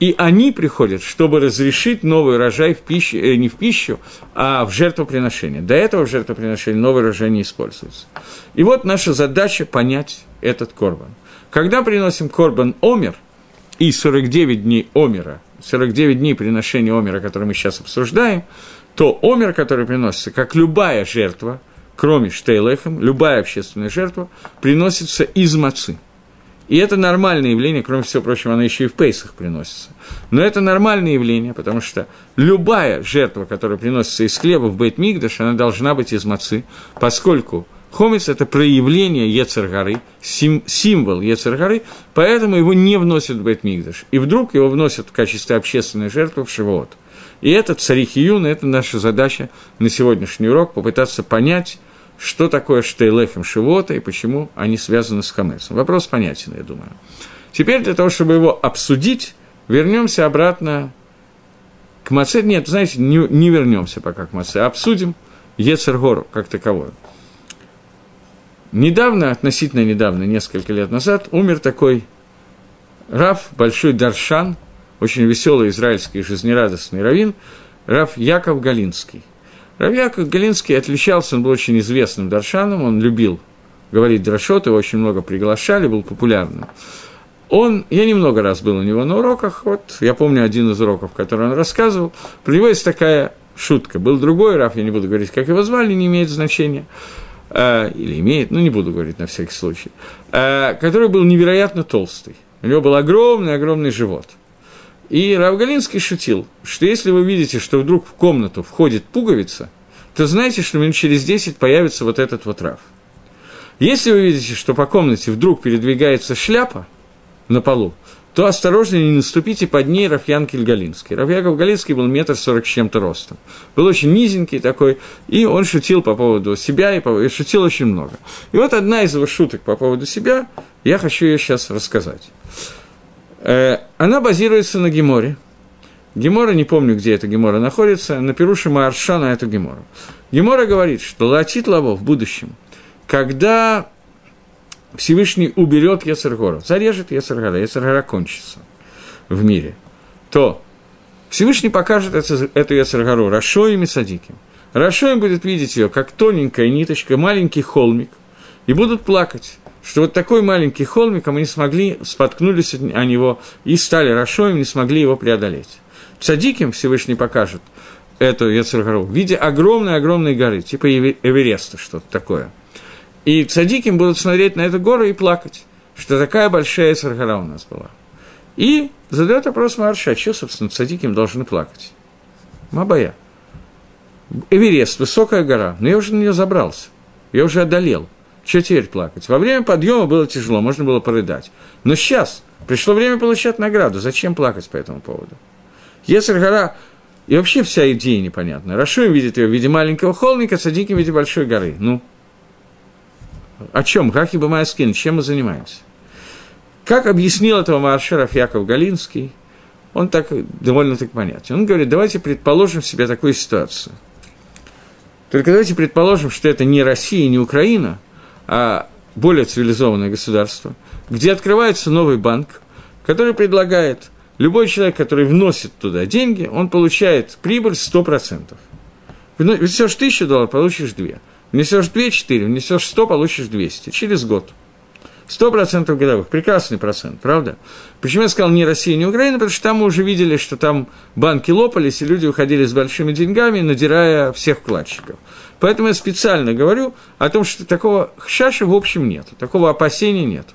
и они приходят, чтобы разрешить новый урожай в пищу, э, не в пищу, а в жертвоприношение. До этого в жертвоприношении новый урожай не используется. И вот наша задача понять этот корбан. Когда приносим корбан омер, и 49 дней омера, 49 дней приношения омера, который мы сейчас обсуждаем, то омер, который приносится, как любая жертва, кроме штейлехем, любая общественная жертва, приносится из мацы – и это нормальное явление, кроме всего прочего, оно еще и в пейсах приносится. Но это нормальное явление, потому что любая жертва, которая приносится из хлеба в бейт мигдаш, она должна быть из мацы, поскольку хомец – это проявление Ецергары, сим, символ Ецергары, поэтому его не вносят в бейт мигдаш. И вдруг его вносят в качестве общественной жертвы в Шивот. И это царих Юна, это наша задача на сегодняшний урок, попытаться понять, что такое штейлехем шивота и почему они связаны с хамесом. Вопрос понятен, я думаю. Теперь для того, чтобы его обсудить, вернемся обратно к Маце. Нет, знаете, не, не вернемся пока к Маце, а обсудим Ецергору как таковую. Недавно, относительно недавно, несколько лет назад, умер такой Раф, большой Даршан, очень веселый израильский жизнерадостный раввин, Раф Яков Галинский – Равьяков Галинский отличался, он был очень известным даршаном, он любил говорить дрошот, его очень много приглашали, был популярным. Он, я немного раз был у него на уроках, вот я помню один из уроков, который он рассказывал, про него есть такая шутка. Был другой Раф, я не буду говорить, как его звали, не имеет значения, э, или имеет, ну не буду говорить на всякий случай, э, который был невероятно толстый. У него был огромный-огромный живот – и Равгалинский шутил, что если вы видите, что вдруг в комнату входит пуговица, то знаете, что минут через 10 появится вот этот вот Рав. Если вы видите, что по комнате вдруг передвигается шляпа на полу, то осторожно не наступите под ней Рафьян Кильгалинский. Рафьяков Галинский был метр сорок с чем-то ростом. Был очень низенький такой, и он шутил по поводу себя, и, по, и шутил очень много. И вот одна из его шуток по поводу себя, я хочу ее сейчас рассказать. Э, она базируется на Геморе. Гемора, не помню, где эта Гемора находится, на Перуше Марша на эту Гемору. Гемора говорит, что Латит Лаво в будущем, когда Всевышний уберет Ецергора, зарежет Ецергора, Ецергора кончится в мире, то Всевышний покажет эту, Ецергору Рашоем и Садиким. Рашоем будет видеть ее, как тоненькая ниточка, маленький холмик, и будут плакать, что вот такой маленький холмик, а мы не смогли, споткнулись о него и стали Рашоем, не смогли его преодолеть. Садиким Всевышний покажет эту Ецергору в виде огромной-огромной горы, типа Эвереста, что-то такое – и цадиким будут смотреть на эту гору и плакать, что такая большая Саргара у нас была. И задает вопрос Марша, а что, собственно, цадиким должны плакать? Мабая. Эверест, высокая гора, но я уже на нее забрался, я уже одолел. Что теперь плакать? Во время подъема было тяжело, можно было порыдать. Но сейчас пришло время получать награду. Зачем плакать по этому поводу? Если гора... И вообще вся идея непонятна. Рашуем видит ее в виде маленького холмика, Садиким в виде большой горы. Ну, о чем? Как и Бамайскин, чем мы занимаемся? Как объяснил этого Маршеров Яков Галинский, он так довольно-таки понятен. Он говорит, давайте предположим себе такую ситуацию. Только давайте предположим, что это не Россия, не Украина, более цивилизованное государство, где открывается новый банк, который предлагает любой человек, который вносит туда деньги, он получает прибыль 100%. Внесешь тысячу долларов, получишь две. Внесешь 2, 4, внесешь 100, получишь 200 через год. 100% годовых. Прекрасный процент, правда? Почему я сказал не Россия, не Украина? Потому что там мы уже видели, что там банки лопались, и люди выходили с большими деньгами, надирая всех вкладчиков. Поэтому я специально говорю о том, что такого шаша в общем нет, такого опасения нет.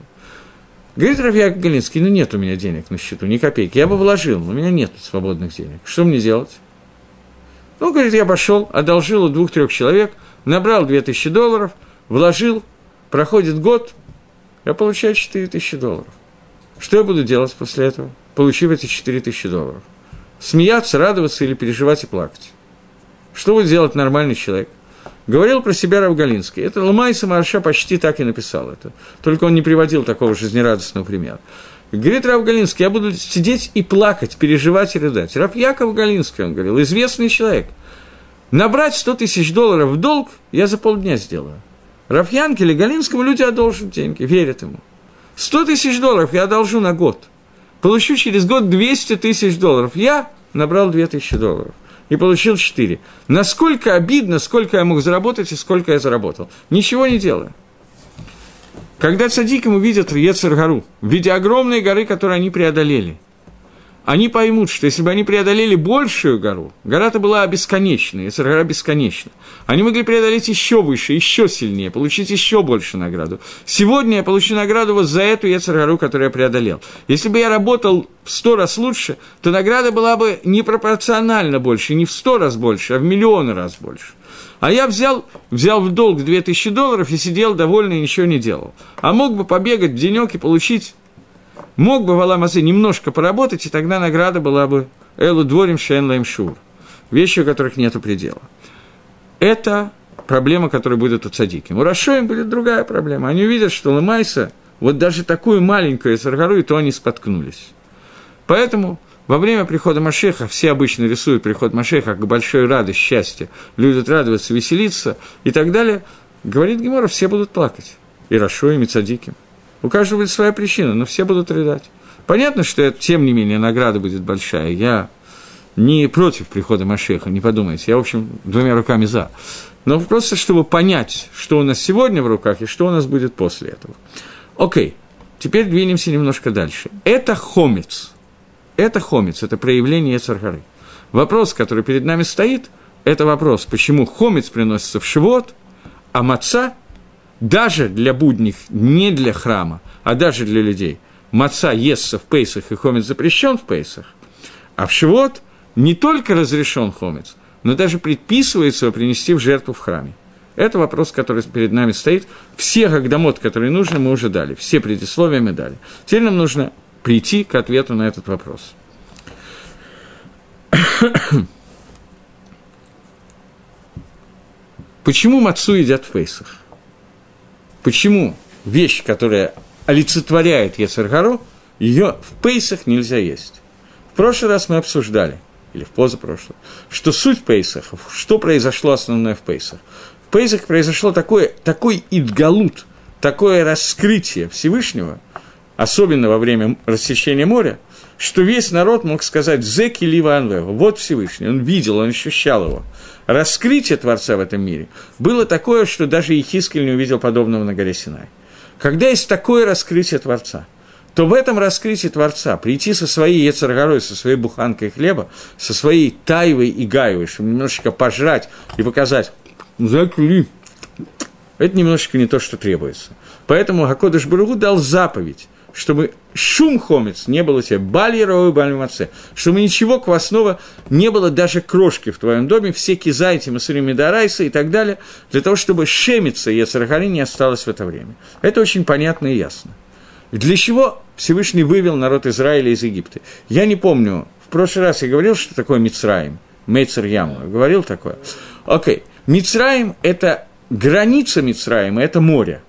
Говорит Рафьяк Галинский, ну нет у меня денег на счету, ни копейки. Я бы вложил, но у меня нет свободных денег. Что мне делать? Ну, говорит, я пошел, одолжил у двух-трех человек – набрал 2000 долларов, вложил, проходит год, я получаю 4000 долларов. Что я буду делать после этого, получив эти 4000 долларов? Смеяться, радоваться или переживать и плакать? Что будет делать нормальный человек? Говорил про себя Равгалинский. Это Ломай Самарша почти так и написал это. Только он не приводил такого жизнерадостного примера. Говорит Рав Галинский, я буду сидеть и плакать, переживать и рыдать. Рав Яков Галинский, он говорил, известный человек – Набрать 100 тысяч долларов в долг я за полдня сделаю. Рафьянке или Галинскому люди одолжат деньги, верят ему. 100 тысяч долларов я одолжу на год. Получу через год 200 тысяч долларов. Я набрал 2 тысячи долларов и получил 4. Насколько обидно, сколько я мог заработать и сколько я заработал. Ничего не делаю. Когда цадикам увидят в Ецергару, в виде огромной горы, которую они преодолели – они поймут, что если бы они преодолели большую гору, гора-то была бесконечная, если гора бесконечна, они могли преодолеть еще выше, еще сильнее, получить еще больше награду. Сегодня я получу награду вот за эту Ецаргару, которую я преодолел. Если бы я работал в сто раз лучше, то награда была бы непропорционально больше, не в сто раз больше, а в миллионы раз больше. А я взял, взял в долг 2000 долларов и сидел довольный ничего не делал. А мог бы побегать в денек и получить Мог бы Валамазе немножко поработать, и тогда награда была бы Элу Дворим Шенлаем Шур. Вещи, у которых нет предела. Это проблема, которая будет у Цадики. У Рашоим будет другая проблема. Они увидят, что Лымайса, вот даже такую маленькую Саргару, и то они споткнулись. Поэтому во время прихода Машеха, все обычно рисуют приход Машеха как большой радость, счастье, люди радоваться, веселиться и так далее, говорит Гемора, все будут плакать. И Рашоим, и Цадиким. У каждого будет своя причина, но все будут рыдать. Понятно, что это, тем не менее награда будет большая. Я не против прихода Машеха, не подумайте. Я, в общем, двумя руками за. Но просто, чтобы понять, что у нас сегодня в руках и что у нас будет после этого. Окей, теперь двинемся немножко дальше. Это хомец. Это хомец, это проявление Цархары. Вопрос, который перед нами стоит, это вопрос, почему хомец приносится в шивот, а маца даже для будних, не для храма, а даже для людей, маца естся в пейсах и хомец запрещен в пейсах, а в шивот не только разрешен хомец, но даже предписывается его принести в жертву в храме. Это вопрос, который перед нами стоит. Все гагдамот, которые нужны, мы уже дали. Все предисловия мы дали. Теперь нам нужно прийти к ответу на этот вопрос. Почему мацу едят в Пейсах? Почему вещь, которая олицетворяет Ецаргару, ее в Пейсах нельзя есть? В прошлый раз мы обсуждали, или в позапрошлом, что суть Пейсахов, что произошло основное в Пейсах. В Пейсах произошло такое, такой идгалут, такое раскрытие Всевышнего, особенно во время рассечения моря, что весь народ мог сказать «Зеки лива анвева», вот Всевышний, он видел, он ощущал его. Раскрытие Творца в этом мире было такое, что даже Ехискель не увидел подобного на горе Синай. Когда есть такое раскрытие Творца, то в этом раскрытии Творца прийти со своей Ецаргорой, со своей буханкой хлеба, со своей тайвой и гаевой, чтобы немножечко пожрать и показать «Закли», это немножечко не то, что требуется. Поэтому Гакодыш Баругу дал заповедь – чтобы шум хомец не было тебе, ровы бали маце, чтобы ничего квасного не было, даже крошки в твоем доме, все кизайти, масури медарайса и так далее, для того, чтобы шемиться Ецарахари не осталось в это время. Это очень понятно и ясно. Для чего Всевышний вывел народ Израиля из Египта? Я не помню, в прошлый раз я говорил, что такое Мицраим, Мейцер Яму, говорил такое. Окей, okay. Мицраим – это граница Мицраима, это море –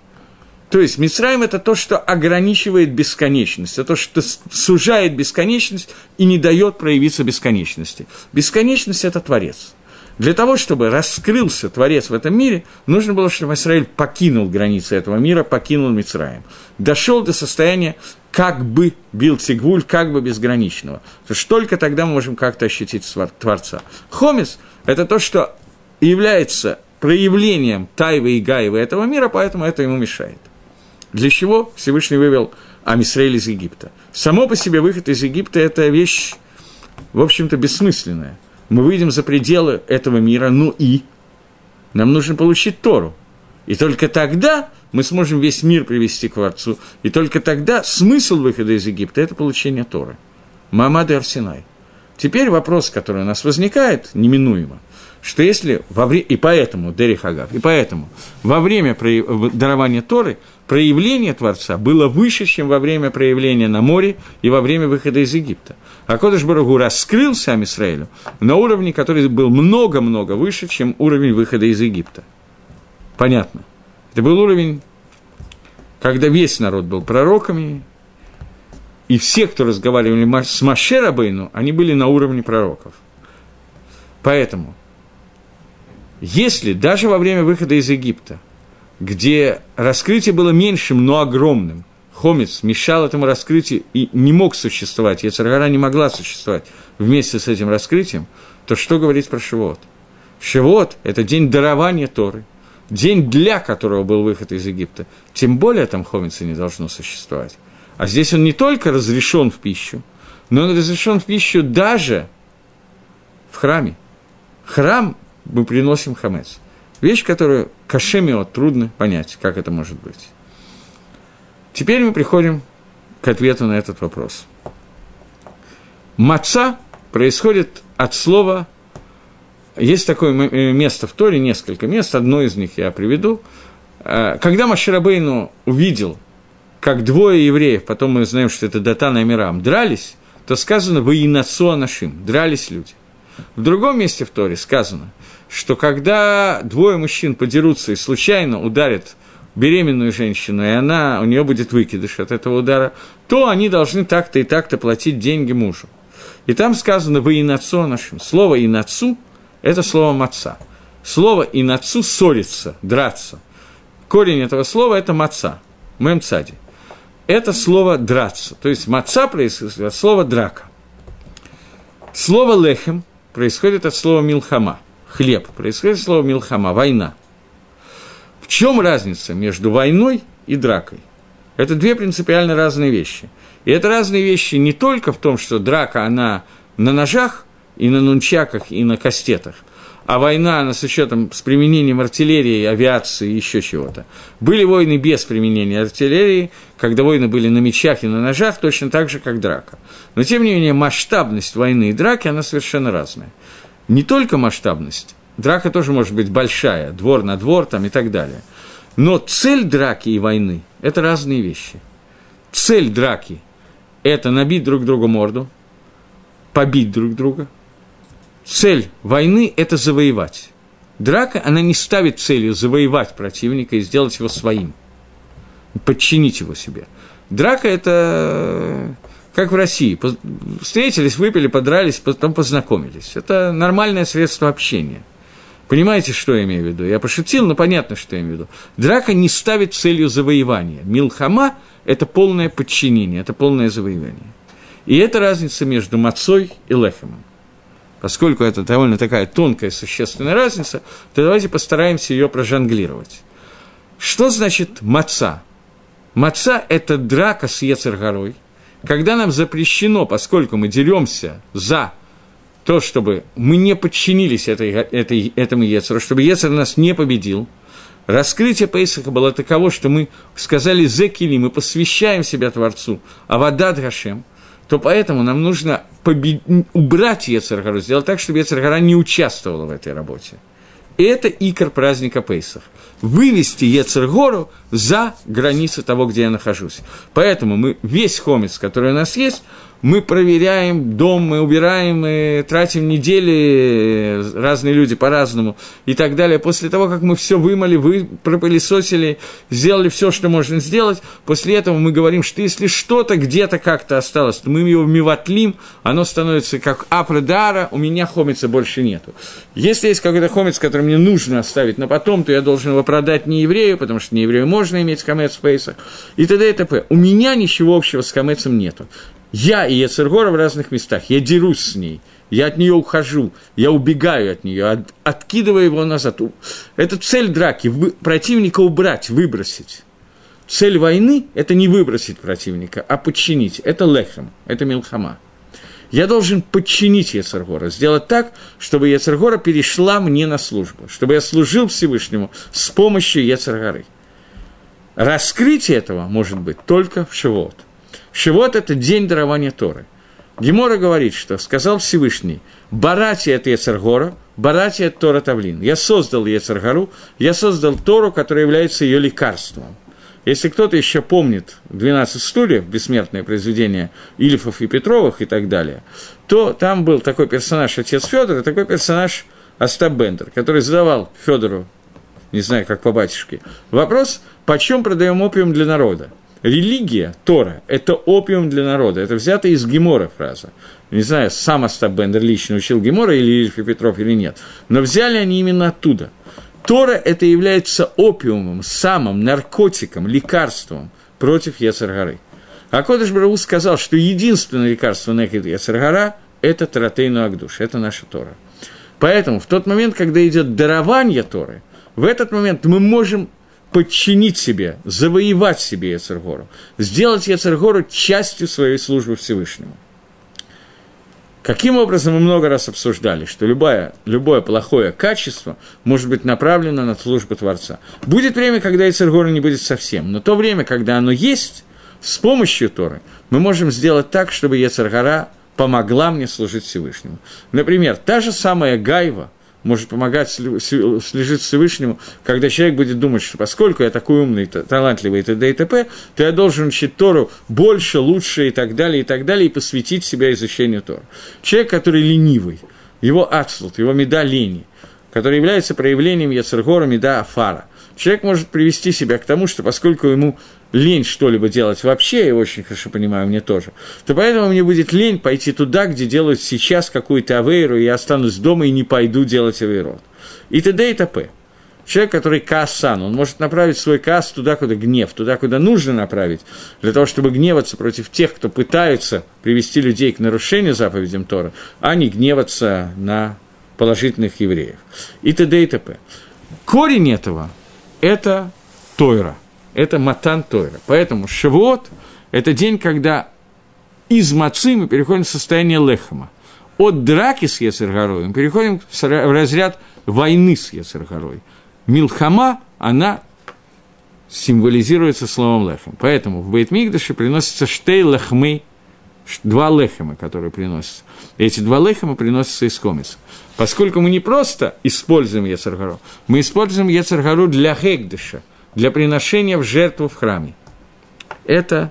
то есть Мицраим – это то, что ограничивает бесконечность, это то, что сужает бесконечность и не дает проявиться бесконечности. Бесконечность – это Творец. Для того, чтобы раскрылся Творец в этом мире, нужно было, чтобы Израиль покинул границы этого мира, покинул Мицраим. Дошел до состояния как бы бил Тигвуль, как бы безграничного. То есть только тогда мы можем как-то ощутить Творца. Хомис – это то, что является проявлением Тайвы и Гаевы этого мира, поэтому это ему мешает. Для чего Всевышний вывел Амисраиль из Египта? Само по себе выход из Египта – это вещь, в общем-то, бессмысленная. Мы выйдем за пределы этого мира, ну и нам нужно получить Тору. И только тогда мы сможем весь мир привести к Творцу. И только тогда смысл выхода из Египта – это получение Торы. Мамад и Арсенай. Теперь вопрос, который у нас возникает, неминуемо – что если во время, и поэтому, Дери Хагав, и поэтому во время дарования Торы проявление Творца было выше, чем во время проявления на море и во время выхода из Египта. А Кодыш Барагу сам Израилю на уровне, который был много-много выше, чем уровень выхода из Египта. Понятно. Это был уровень, когда весь народ был пророками, и все, кто разговаривали с Машерабейну, они были на уровне пророков. Поэтому если даже во время выхода из Египта, где раскрытие было меньшим, но огромным, Хомец мешал этому раскрытию и не мог существовать, Яцергара не могла существовать вместе с этим раскрытием, то что говорить про Шивот? Шивот – это день дарования Торы, день, для которого был выход из Египта. Тем более там Хомица не должно существовать. А здесь он не только разрешен в пищу, но он разрешен в пищу даже в храме. Храм мы приносим хамец. Вещь, которую кашемио трудно понять, как это может быть. Теперь мы приходим к ответу на этот вопрос. Маца происходит от слова, есть такое место в Торе, несколько мест, одно из них я приведу. Э, когда Маширабейну увидел, как двое евреев, потом мы знаем, что это Датан и Амирам, дрались, то сказано «Воинацу Анашим», дрались люди. В другом месте в Торе сказано – что когда двое мужчин подерутся и случайно ударят беременную женщину, и она, у нее будет выкидыш от этого удара, то они должны так-то и так-то платить деньги мужу. И там сказано «вы инацу нашим». Слово «инацу» – это слово «маца». Слово «инацу» – ссориться, драться. Корень этого слова – это «маца», «мемцади». Это слово «драться», то есть «маца» происходит от слова «драка». Слово «лехем» происходит от слова «милхама» – хлеб. Происходит слово милхама, война. В чем разница между войной и дракой? Это две принципиально разные вещи. И это разные вещи не только в том, что драка, она на ножах, и на нунчаках, и на кастетах, а война, она с учетом, с применением артиллерии, авиации и еще чего-то. Были войны без применения артиллерии, когда войны были на мечах и на ножах, точно так же, как драка. Но, тем не менее, масштабность войны и драки, она совершенно разная не только масштабность, драка тоже может быть большая, двор на двор там и так далее. Но цель драки и войны – это разные вещи. Цель драки – это набить друг другу морду, побить друг друга. Цель войны – это завоевать. Драка, она не ставит целью завоевать противника и сделать его своим, подчинить его себе. Драка – это как в России. Встретились, выпили, подрались, потом познакомились. Это нормальное средство общения. Понимаете, что я имею в виду? Я пошутил, но понятно, что я имею в виду. Драка не ставит целью завоевания. Милхама – это полное подчинение, это полное завоевание. И это разница между мацой и лехемом. Поскольку это довольно такая тонкая существенная разница, то давайте постараемся ее прожонглировать. Что значит маца? Маца – это драка с Ецаргорой, когда нам запрещено, поскольку мы деремся за то, чтобы мы не подчинились этой, этой, этому Ецеру, чтобы Ецер нас не победил, раскрытие Пейсаха было таково, что мы сказали «зекили», мы посвящаем себя Творцу, а вода Гашем, то поэтому нам нужно побед... убрать Ецаргару, сделать так, чтобы Ецаргара не участвовала в этой работе. И это икор праздника Пейсах. Вывести Ецергору за границы того, где я нахожусь. Поэтому мы весь хомец, который у нас есть, мы проверяем дом, мы убираем, мы тратим недели, разные люди по-разному и так далее. После того, как мы все вымыли, вы пропылесосили, сделали все, что можно сделать, после этого мы говорим, что если что-то где-то как-то осталось, то мы его миватлим, оно становится как апредара, у меня хомица больше нету. Если есть какой-то хомец, который мне нужно оставить на потом, то я должен его продать не еврею, потому что не еврею можно иметь хамец в пейсах, и т.д. и т.п. У меня ничего общего с хамецем нету. Я и Ецергора в разных местах, я дерусь с ней, я от нее ухожу, я убегаю от нее, от, откидываю его назад. Это цель драки, вы, противника убрать, выбросить. Цель войны – это не выбросить противника, а подчинить. Это лехем, это милхама. Я должен подчинить Ецергора, сделать так, чтобы Ецергора перешла мне на службу, чтобы я служил Всевышнему с помощью Ецергоры. Раскрытие этого может быть только в Шивот – Шивот – это день дарования Торы. Гемора говорит, что сказал Всевышний, «Барати – это Ецаргора, Барати – это Тора Тавлин». Я создал Ецаргору, я создал Тору, которая является ее лекарством. Если кто-то еще помнит «12 стульев», бессмертное произведение Ильфов и Петровых и так далее, то там был такой персонаж, отец Федор, и такой персонаж Остап Бендер, который задавал Федору, не знаю, как по батюшке, вопрос, почем продаем опиум для народа. Религия, Тора, это опиум для народа. Это взято из Гемора фраза. Не знаю, сам Остап Бендер лично учил Гемора или Ильф Петров или нет. Но взяли они именно оттуда. Тора – это является опиумом, самым наркотиком, лекарством против Яцергары. А Кодыш Барау сказал, что единственное лекарство Некид Яцергара – это Таратейну Агдуш, это наша Тора. Поэтому в тот момент, когда идет дарование Торы, в этот момент мы можем подчинить себе, завоевать себе Яцергору, сделать Яцергору частью своей службы Всевышнему. Каким образом мы много раз обсуждали, что любое, любое плохое качество может быть направлено на службу Творца. Будет время, когда Яцергора не будет совсем, но то время, когда оно есть, с помощью Торы мы можем сделать так, чтобы Яцергора помогла мне служить Всевышнему. Например, та же самая Гайва – может помогать служить Всевышнему, когда человек будет думать, что поскольку я такой умный, талантливый и т.д. и т.п., то я должен учить Тору больше, лучше и так далее, и так далее, и посвятить себя изучению Тора. Человек, который ленивый, его ацлут, его меда лени, который является проявлением Яцергора меда афара. Человек может привести себя к тому, что поскольку ему лень что-либо делать вообще, я очень хорошо понимаю, мне тоже, то поэтому мне будет лень пойти туда, где делают сейчас какую-то авейру, и я останусь дома и не пойду делать авейрот. И т.д. и т.п. Человек, который каасан, он может направить свой каас туда, куда гнев, туда, куда нужно направить, для того, чтобы гневаться против тех, кто пытается привести людей к нарушению заповедям Тора, а не гневаться на положительных евреев. И т.д. и т.п. Корень этого – это Тойра – это матан Тойра. Поэтому Шавуот – это день, когда из мацы мы переходим в состояние лехама. От драки с Ецергарой мы переходим в разряд войны с Ецергарой. Милхама, она символизируется словом лехом. Поэтому в Бейтмигдаше приносится штей лехмы, два лехема, которые приносятся. Эти два лехема приносятся из комиса. Поскольку мы не просто используем Ецергару, мы используем Ецергару для Хегдыша – для приношения в жертву в храме. Это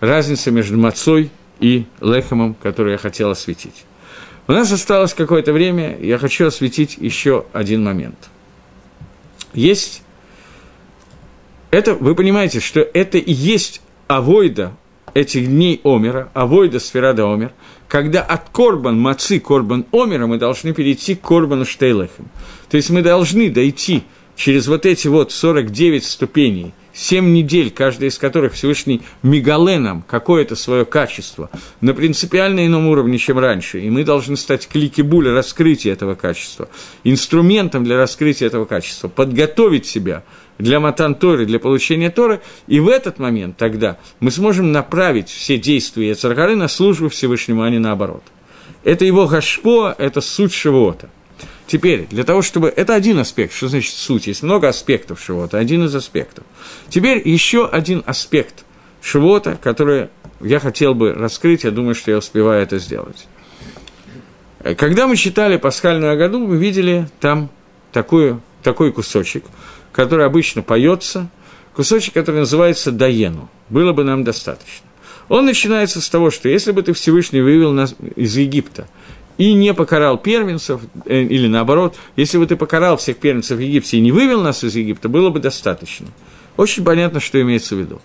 разница между мацой и лехомом, который я хотел осветить. У нас осталось какое-то время, я хочу осветить еще один момент. Есть... Это, вы понимаете, что это и есть авойда этих дней Омера, авойда сферада Омер, когда от Корбан Мацы, Корбан Омера мы должны перейти к Корбану Штейлехем. То есть мы должны дойти через вот эти вот 49 ступеней – семь недель, каждая из которых Всевышний мегале нам какое-то свое качество на принципиально ином уровне, чем раньше, и мы должны стать клики буля раскрытия этого качества, инструментом для раскрытия этого качества, подготовить себя для матан Торы, для получения Торы, и в этот момент тогда мы сможем направить все действия Яцаргары на службу Всевышнему, а не наоборот. Это его гашпо, это суть Шивота. Теперь, для того, чтобы... Это один аспект, что значит суть. Есть много аспектов Шивота, один из аспектов. Теперь еще один аспект Шивота, который я хотел бы раскрыть, я думаю, что я успеваю это сделать. Когда мы читали пасхальную году, мы видели там такую, такой кусочек, который обычно поется, кусочек, который называется «Даену». Было бы нам достаточно. Он начинается с того, что если бы ты Всевышний вывел нас из Египта – и не покарал первенцев, э, или наоборот, если бы ты покарал всех первенцев в Египте и не вывел нас из Египта, было бы достаточно. Очень понятно, что имеется в виду.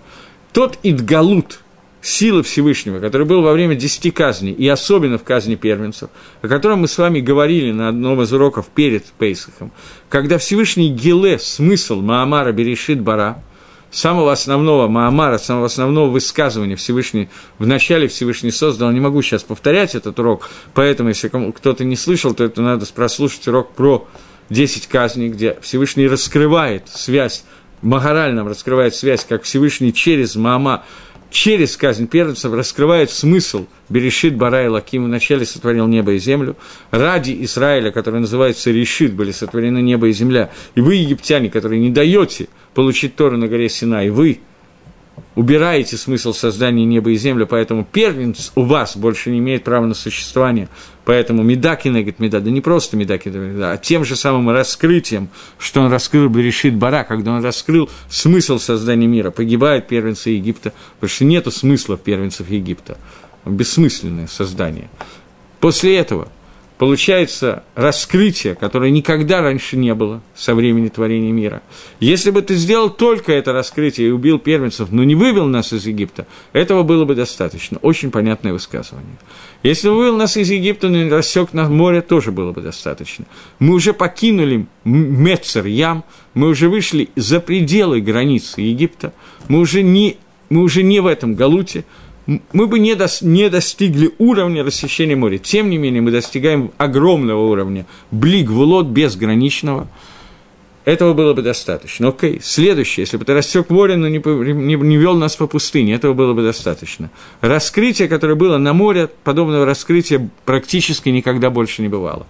Тот Идгалут, сила Всевышнего, который был во время десяти казней, и особенно в казни первенцев, о котором мы с вами говорили на одном из уроков перед Пейсахом, когда Всевышний Геле, смысл Маамара Берешит Бара – самого основного Маамара, самого основного высказывания Всевышний, в начале Всевышний создал, не могу сейчас повторять этот урок, поэтому, если кто-то не слышал, то это надо прослушать урок про 10 казней, где Всевышний раскрывает связь, морально раскрывает связь, как Всевышний через Маама, через казнь первенцев раскрывает смысл Берешит Бара и Лаким вначале сотворил небо и землю. Ради Израиля, который называется Решит, были сотворены небо и земля. И вы, египтяне, которые не даете получить Тору на горе Синай, вы убираете смысл создания неба и земли, поэтому первенец у вас больше не имеет права на существование. Поэтому Медаки негет Меда, да не просто Медаки Меда, а тем же самым раскрытием, что он раскрыл Берешит Бара, когда он раскрыл смысл создания мира. Погибают первенцы Египта, потому что нету смысла первенцев Египта. Бессмысленное создание. После этого – получается раскрытие, которое никогда раньше не было со времени творения мира. Если бы ты сделал только это раскрытие и убил первенцев, но не вывел нас из Египта, этого было бы достаточно. Очень понятное высказывание. Если бы вывел нас из Египта, но не рассек на море, тоже было бы достаточно. Мы уже покинули Мецер, Ям, мы уже вышли за пределы границы Египта, мы уже не, мы уже не в этом галуте, мы бы не, дос, не достигли уровня рассечения моря. Тем не менее, мы достигаем огромного уровня, блик в лот безграничного. Этого было бы достаточно. Окей, следующее, если бы ты рассек море, но не, не, не вел нас по пустыне, этого было бы достаточно. Раскрытие, которое было на море, подобного раскрытия практически никогда больше не бывало.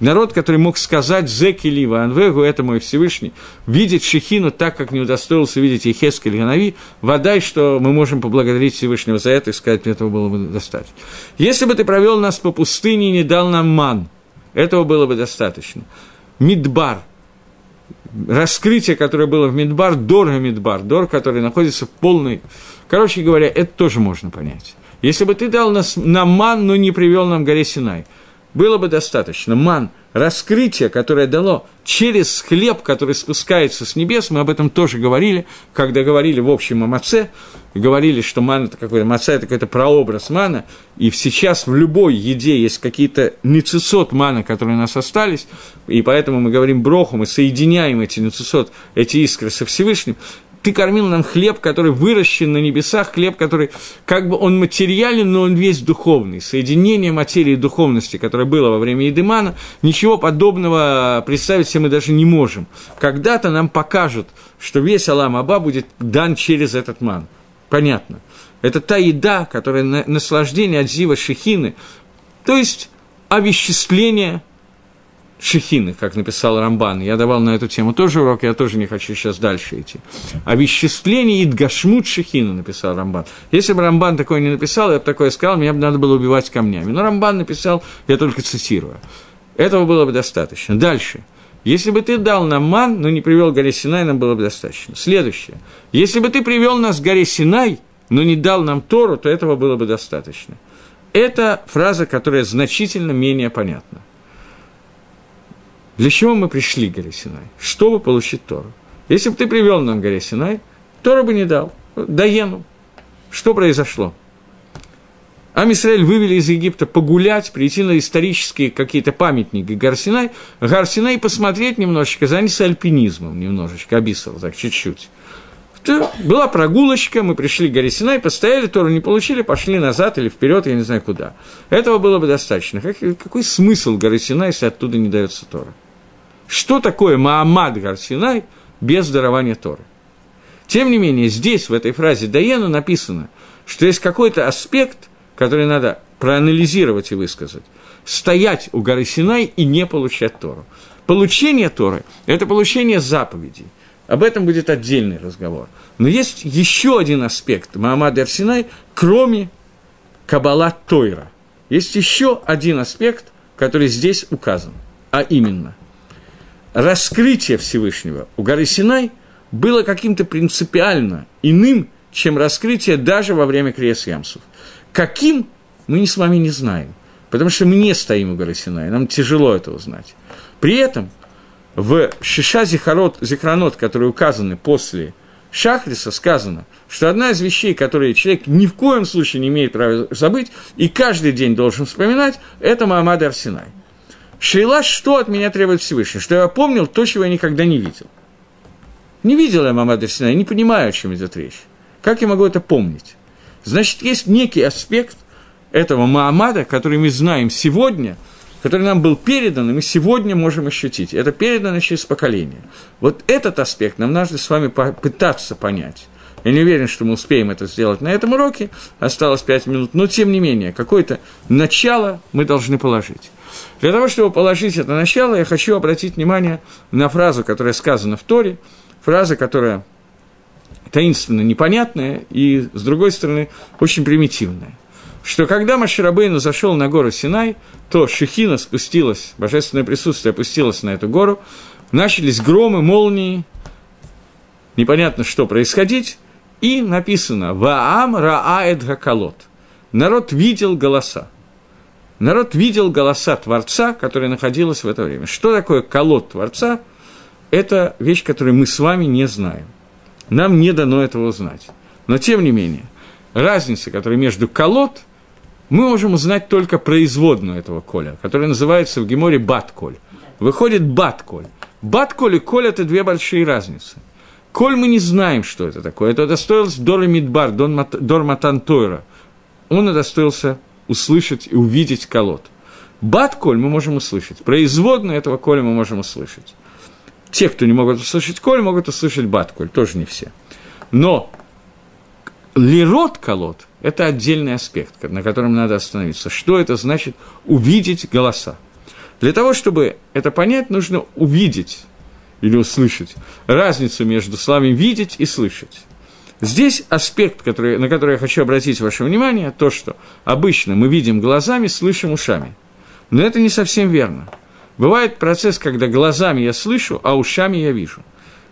Народ, который мог сказать Зеки Лива Анвегу, это мой Всевышний, видеть Шехину так, как не удостоился видеть Ехескель Ганави, водай, что мы можем поблагодарить Всевышнего за это и сказать, этого было бы достаточно. Если бы ты провел нас по пустыне и не дал нам ман, этого было бы достаточно. Мидбар, раскрытие, которое было в Мидбар, дорого Мидбар, дор, который находится в полной... Короче говоря, это тоже можно понять. Если бы ты дал нас, нам ман, но не привел нам горе Синай – было бы достаточно. Ман, раскрытие, которое дало через хлеб, который спускается с небес, мы об этом тоже говорили, когда говорили в общем о маце, говорили, что ман это какой-то, маца это какой-то прообраз мана, и сейчас в любой еде есть какие-то нецесот мана, которые у нас остались, и поэтому мы говорим броху, мы соединяем эти нецесот, эти искры со Всевышним, ты кормил нам хлеб, который выращен на небесах, хлеб, который как бы он материален, но он весь духовный. Соединение материи и духовности, которое было во время Едемана, ничего подобного представить себе мы даже не можем. Когда-то нам покажут, что весь Алам Аба будет дан через этот ман. Понятно. Это та еда, которая наслаждение от Зива Шехины, то есть овеществление Шехины, как написал Рамбан. Я давал на эту тему тоже урок, я тоже не хочу сейчас дальше идти. Овеществление Идгашмут Шехина написал Рамбан. Если бы Рамбан такое не написал, я бы такое сказал, меня бы надо было убивать камнями. Но Рамбан написал, я только цитирую. Этого было бы достаточно. Дальше. Если бы ты дал нам ман, но не привел горе Синай, нам было бы достаточно. Следующее. Если бы ты привел нас к горе Синай, но не дал нам Тору, то этого было бы достаточно. Это фраза, которая значительно менее понятна. Для чего мы пришли к горе Синай? Чтобы получить Тору. Если бы ты привел нам горе Синай, Тору бы не дал. Даену. Что произошло? Амисраэль вывели из Египта погулять, прийти на исторические какие-то памятники Гарсинай, Гарсинай посмотреть немножечко, заняться альпинизмом немножечко, Абисов, так чуть-чуть. Была прогулочка, мы пришли к горе Синай, постояли, Тору не получили, пошли назад или вперед, я не знаю куда. Этого было бы достаточно. Как, какой смысл горы Синай, если оттуда не дается Тора? Что такое Маамад Гарсинай без дарования Торы? Тем не менее, здесь, в этой фразе Даена написано, что есть какой-то аспект, который надо проанализировать и высказать. Стоять у горы Синай и не получать Тору. Получение Торы – это получение заповедей. Об этом будет отдельный разговор. Но есть еще один аспект Маамада Арсинай, кроме Кабала Тойра. Есть еще один аспект, который здесь указан, а именно – раскрытие Всевышнего у горы Синай было каким-то принципиально иным, чем раскрытие даже во время Криес Ямсов. Каким, мы с вами не знаем, потому что мы не стоим у горы Синай, нам тяжело это узнать. При этом в Шиша Зихарот, Зихранот, которые указаны после Шахриса, сказано, что одна из вещей, которые человек ни в коем случае не имеет права забыть и каждый день должен вспоминать, это Маамад Арсинай – Шейла, что от меня требует Всевышний? Что я помнил то, чего я никогда не видел. Не видел я Мамада Сина, я не понимаю, о чем идет речь. Как я могу это помнить? Значит, есть некий аспект этого Маамада, который мы знаем сегодня, который нам был передан, и мы сегодня можем ощутить. Это передано через поколение. Вот этот аспект нам нужно с вами пытаться понять. Я не уверен, что мы успеем это сделать на этом уроке, осталось пять минут, но тем не менее, какое-то начало мы должны положить. Для того, чтобы положить это начало, я хочу обратить внимание на фразу, которая сказана в Торе, фраза, которая таинственно непонятная и, с другой стороны, очень примитивная. Что когда Маширабейну зашел на гору Синай, то Шехина спустилась, божественное присутствие опустилось на эту гору, начались громы, молнии, непонятно, что происходить, и написано «Ваам рааэд гакалот». Народ видел голоса. Народ видел голоса Творца, которая находилась в это время. Что такое колод Творца? Это вещь, которую мы с вами не знаем. Нам не дано этого узнать. Но, тем не менее, разница, которая между колод, мы можем узнать только производную этого коля, которая называется в Геморе бат-коль. Выходит бат-коль. Бат-коль и коль – это две большие разницы. Коль мы не знаем, что это такое, это удостоился Дора Мидбар, Дор Матан Тойра. Он удостоился услышать и увидеть колод. Бат-коль мы можем услышать. Производную этого коля мы можем услышать. Те, кто не могут услышать коль, могут услышать бат-коль. Тоже не все. Но лирот колод – это отдельный аспект, на котором надо остановиться. Что это значит увидеть голоса? Для того, чтобы это понять, нужно увидеть или услышать разницу между словами «видеть» и «слышать». Здесь аспект, который, на который я хочу обратить ваше внимание, то, что обычно мы видим глазами, слышим ушами. Но это не совсем верно. Бывает процесс, когда глазами я слышу, а ушами я вижу.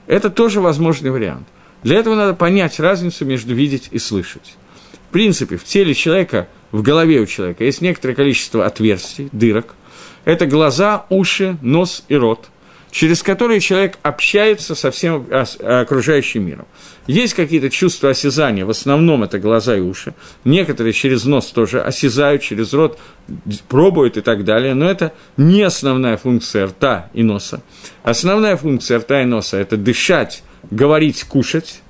Это тоже возможный вариант. Для этого надо понять разницу между видеть и слышать. В принципе, в теле человека, в голове у человека есть некоторое количество отверстий, дырок. Это глаза, уши, нос и рот – через которые человек общается со всем окружающим миром. Есть какие-то чувства осязания, в основном это глаза и уши. Некоторые через нос тоже осязают, через рот пробуют и так далее, но это не основная функция рта и носа. Основная функция рта и носа – это дышать, говорить, кушать.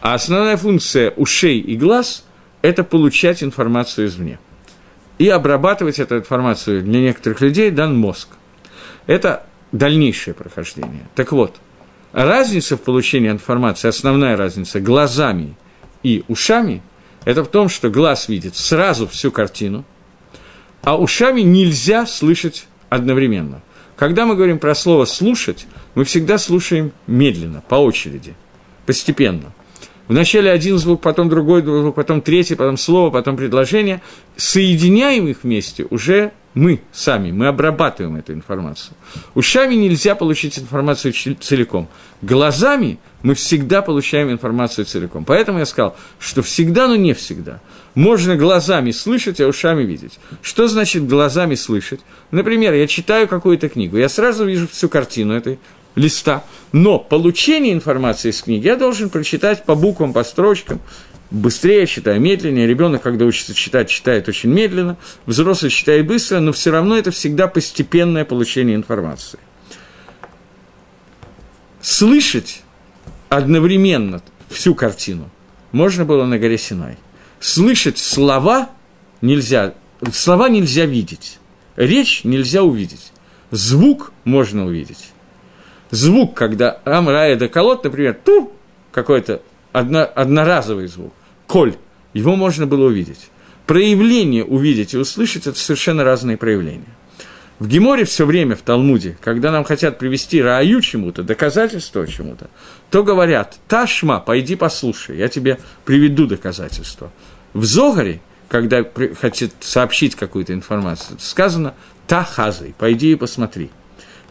А основная функция ушей и глаз – это получать информацию извне. И обрабатывать эту информацию для некоторых людей дан мозг. Это дальнейшее прохождение. Так вот, разница в получении информации, основная разница глазами и ушами, это в том, что глаз видит сразу всю картину, а ушами нельзя слышать одновременно. Когда мы говорим про слово «слушать», мы всегда слушаем медленно, по очереди, постепенно. Вначале один звук, потом другой звук, потом третий, потом слово, потом предложение. Соединяем их вместе уже мы сами, мы обрабатываем эту информацию. Ушами нельзя получить информацию целиком. Глазами мы всегда получаем информацию целиком. Поэтому я сказал, что всегда, но не всегда. Можно глазами слышать, а ушами видеть. Что значит глазами слышать? Например, я читаю какую-то книгу, я сразу вижу всю картину этой листа, но получение информации из книги я должен прочитать по буквам, по строчкам, быстрее читаю, медленнее. Ребенок, когда учится читать, читает очень медленно. Взрослый читает быстро, но все равно это всегда постепенное получение информации. Слышать одновременно всю картину можно было на горе Синай. Слышать слова нельзя, слова нельзя видеть, речь нельзя увидеть, звук можно увидеть. Звук, когда Амрая Даколот, например, ту, какой-то одно, одноразовый звук, коль, его можно было увидеть. Проявление увидеть и услышать – это совершенно разные проявления. В Геморе все время, в Талмуде, когда нам хотят привести рааю чему-то, доказательство чему-то, то говорят, Ташма, пойди послушай, я тебе приведу доказательство. В Зогаре, когда хотят сообщить какую-то информацию, сказано Тахазой, пойди и посмотри.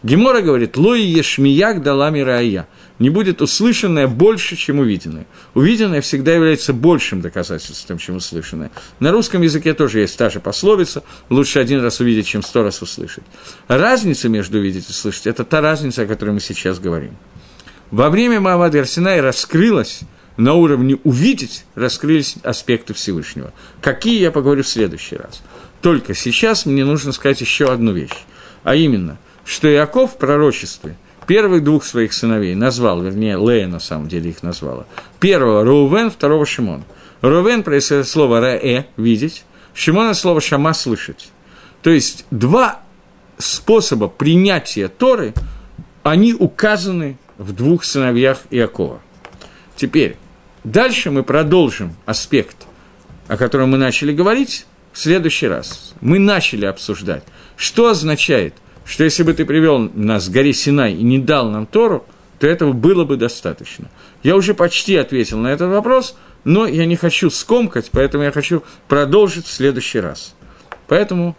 Гемора говорит, лои ешмияк далами раая не будет услышанное больше, чем увиденное. Увиденное всегда является большим доказательством, чем услышанное. На русском языке тоже есть та же пословица «лучше один раз увидеть, чем сто раз услышать». Разница между увидеть и слышать – это та разница, о которой мы сейчас говорим. Во время Маавада Арсенай раскрылась на уровне увидеть, раскрылись аспекты Всевышнего. Какие, я поговорю в следующий раз. Только сейчас мне нужно сказать еще одну вещь, а именно, что Иаков в пророчестве – первых двух своих сыновей назвал, вернее, Лея на самом деле их назвала. Первого Рувен, второго Шимон. Рувен происходит слово «ре» – «видеть», Шимона слово «шама» – «слышать». То есть два способа принятия Торы, они указаны в двух сыновьях Иакова. Теперь, дальше мы продолжим аспект, о котором мы начали говорить, в следующий раз. Мы начали обсуждать, что означает – что если бы ты привел нас с горе Синай и не дал нам Тору, то этого было бы достаточно. Я уже почти ответил на этот вопрос, но я не хочу скомкать, поэтому я хочу продолжить в следующий раз. Поэтому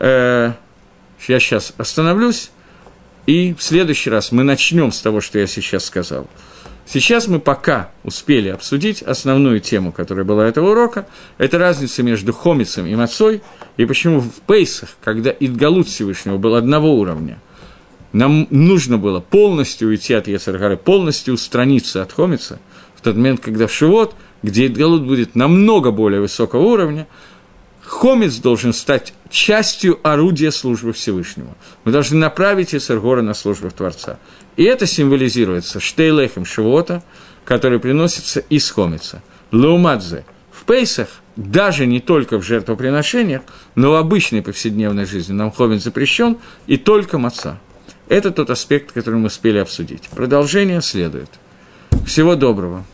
э, я сейчас остановлюсь, и в следующий раз мы начнем с того, что я сейчас сказал. Сейчас мы пока успели обсудить основную тему, которая была этого урока. Это разница между хомицем и мацой, и почему в Пейсах, когда Идгалут Всевышнего был одного уровня, нам нужно было полностью уйти от Ецаргары, полностью устраниться от хомица, в тот момент, когда в Шивот, где Идгалут будет намного более высокого уровня, Хомец должен стать частью орудия службы Всевышнего. Мы должны направить Исергора на службу Творца. И это символизируется штейлехем шивота, который приносится из хомица. Лаумадзе. В Пейсах, даже не только в жертвоприношениях, но в обычной повседневной жизни нам хомец запрещен, и только маца. Это тот аспект, который мы успели обсудить. Продолжение следует. Всего доброго.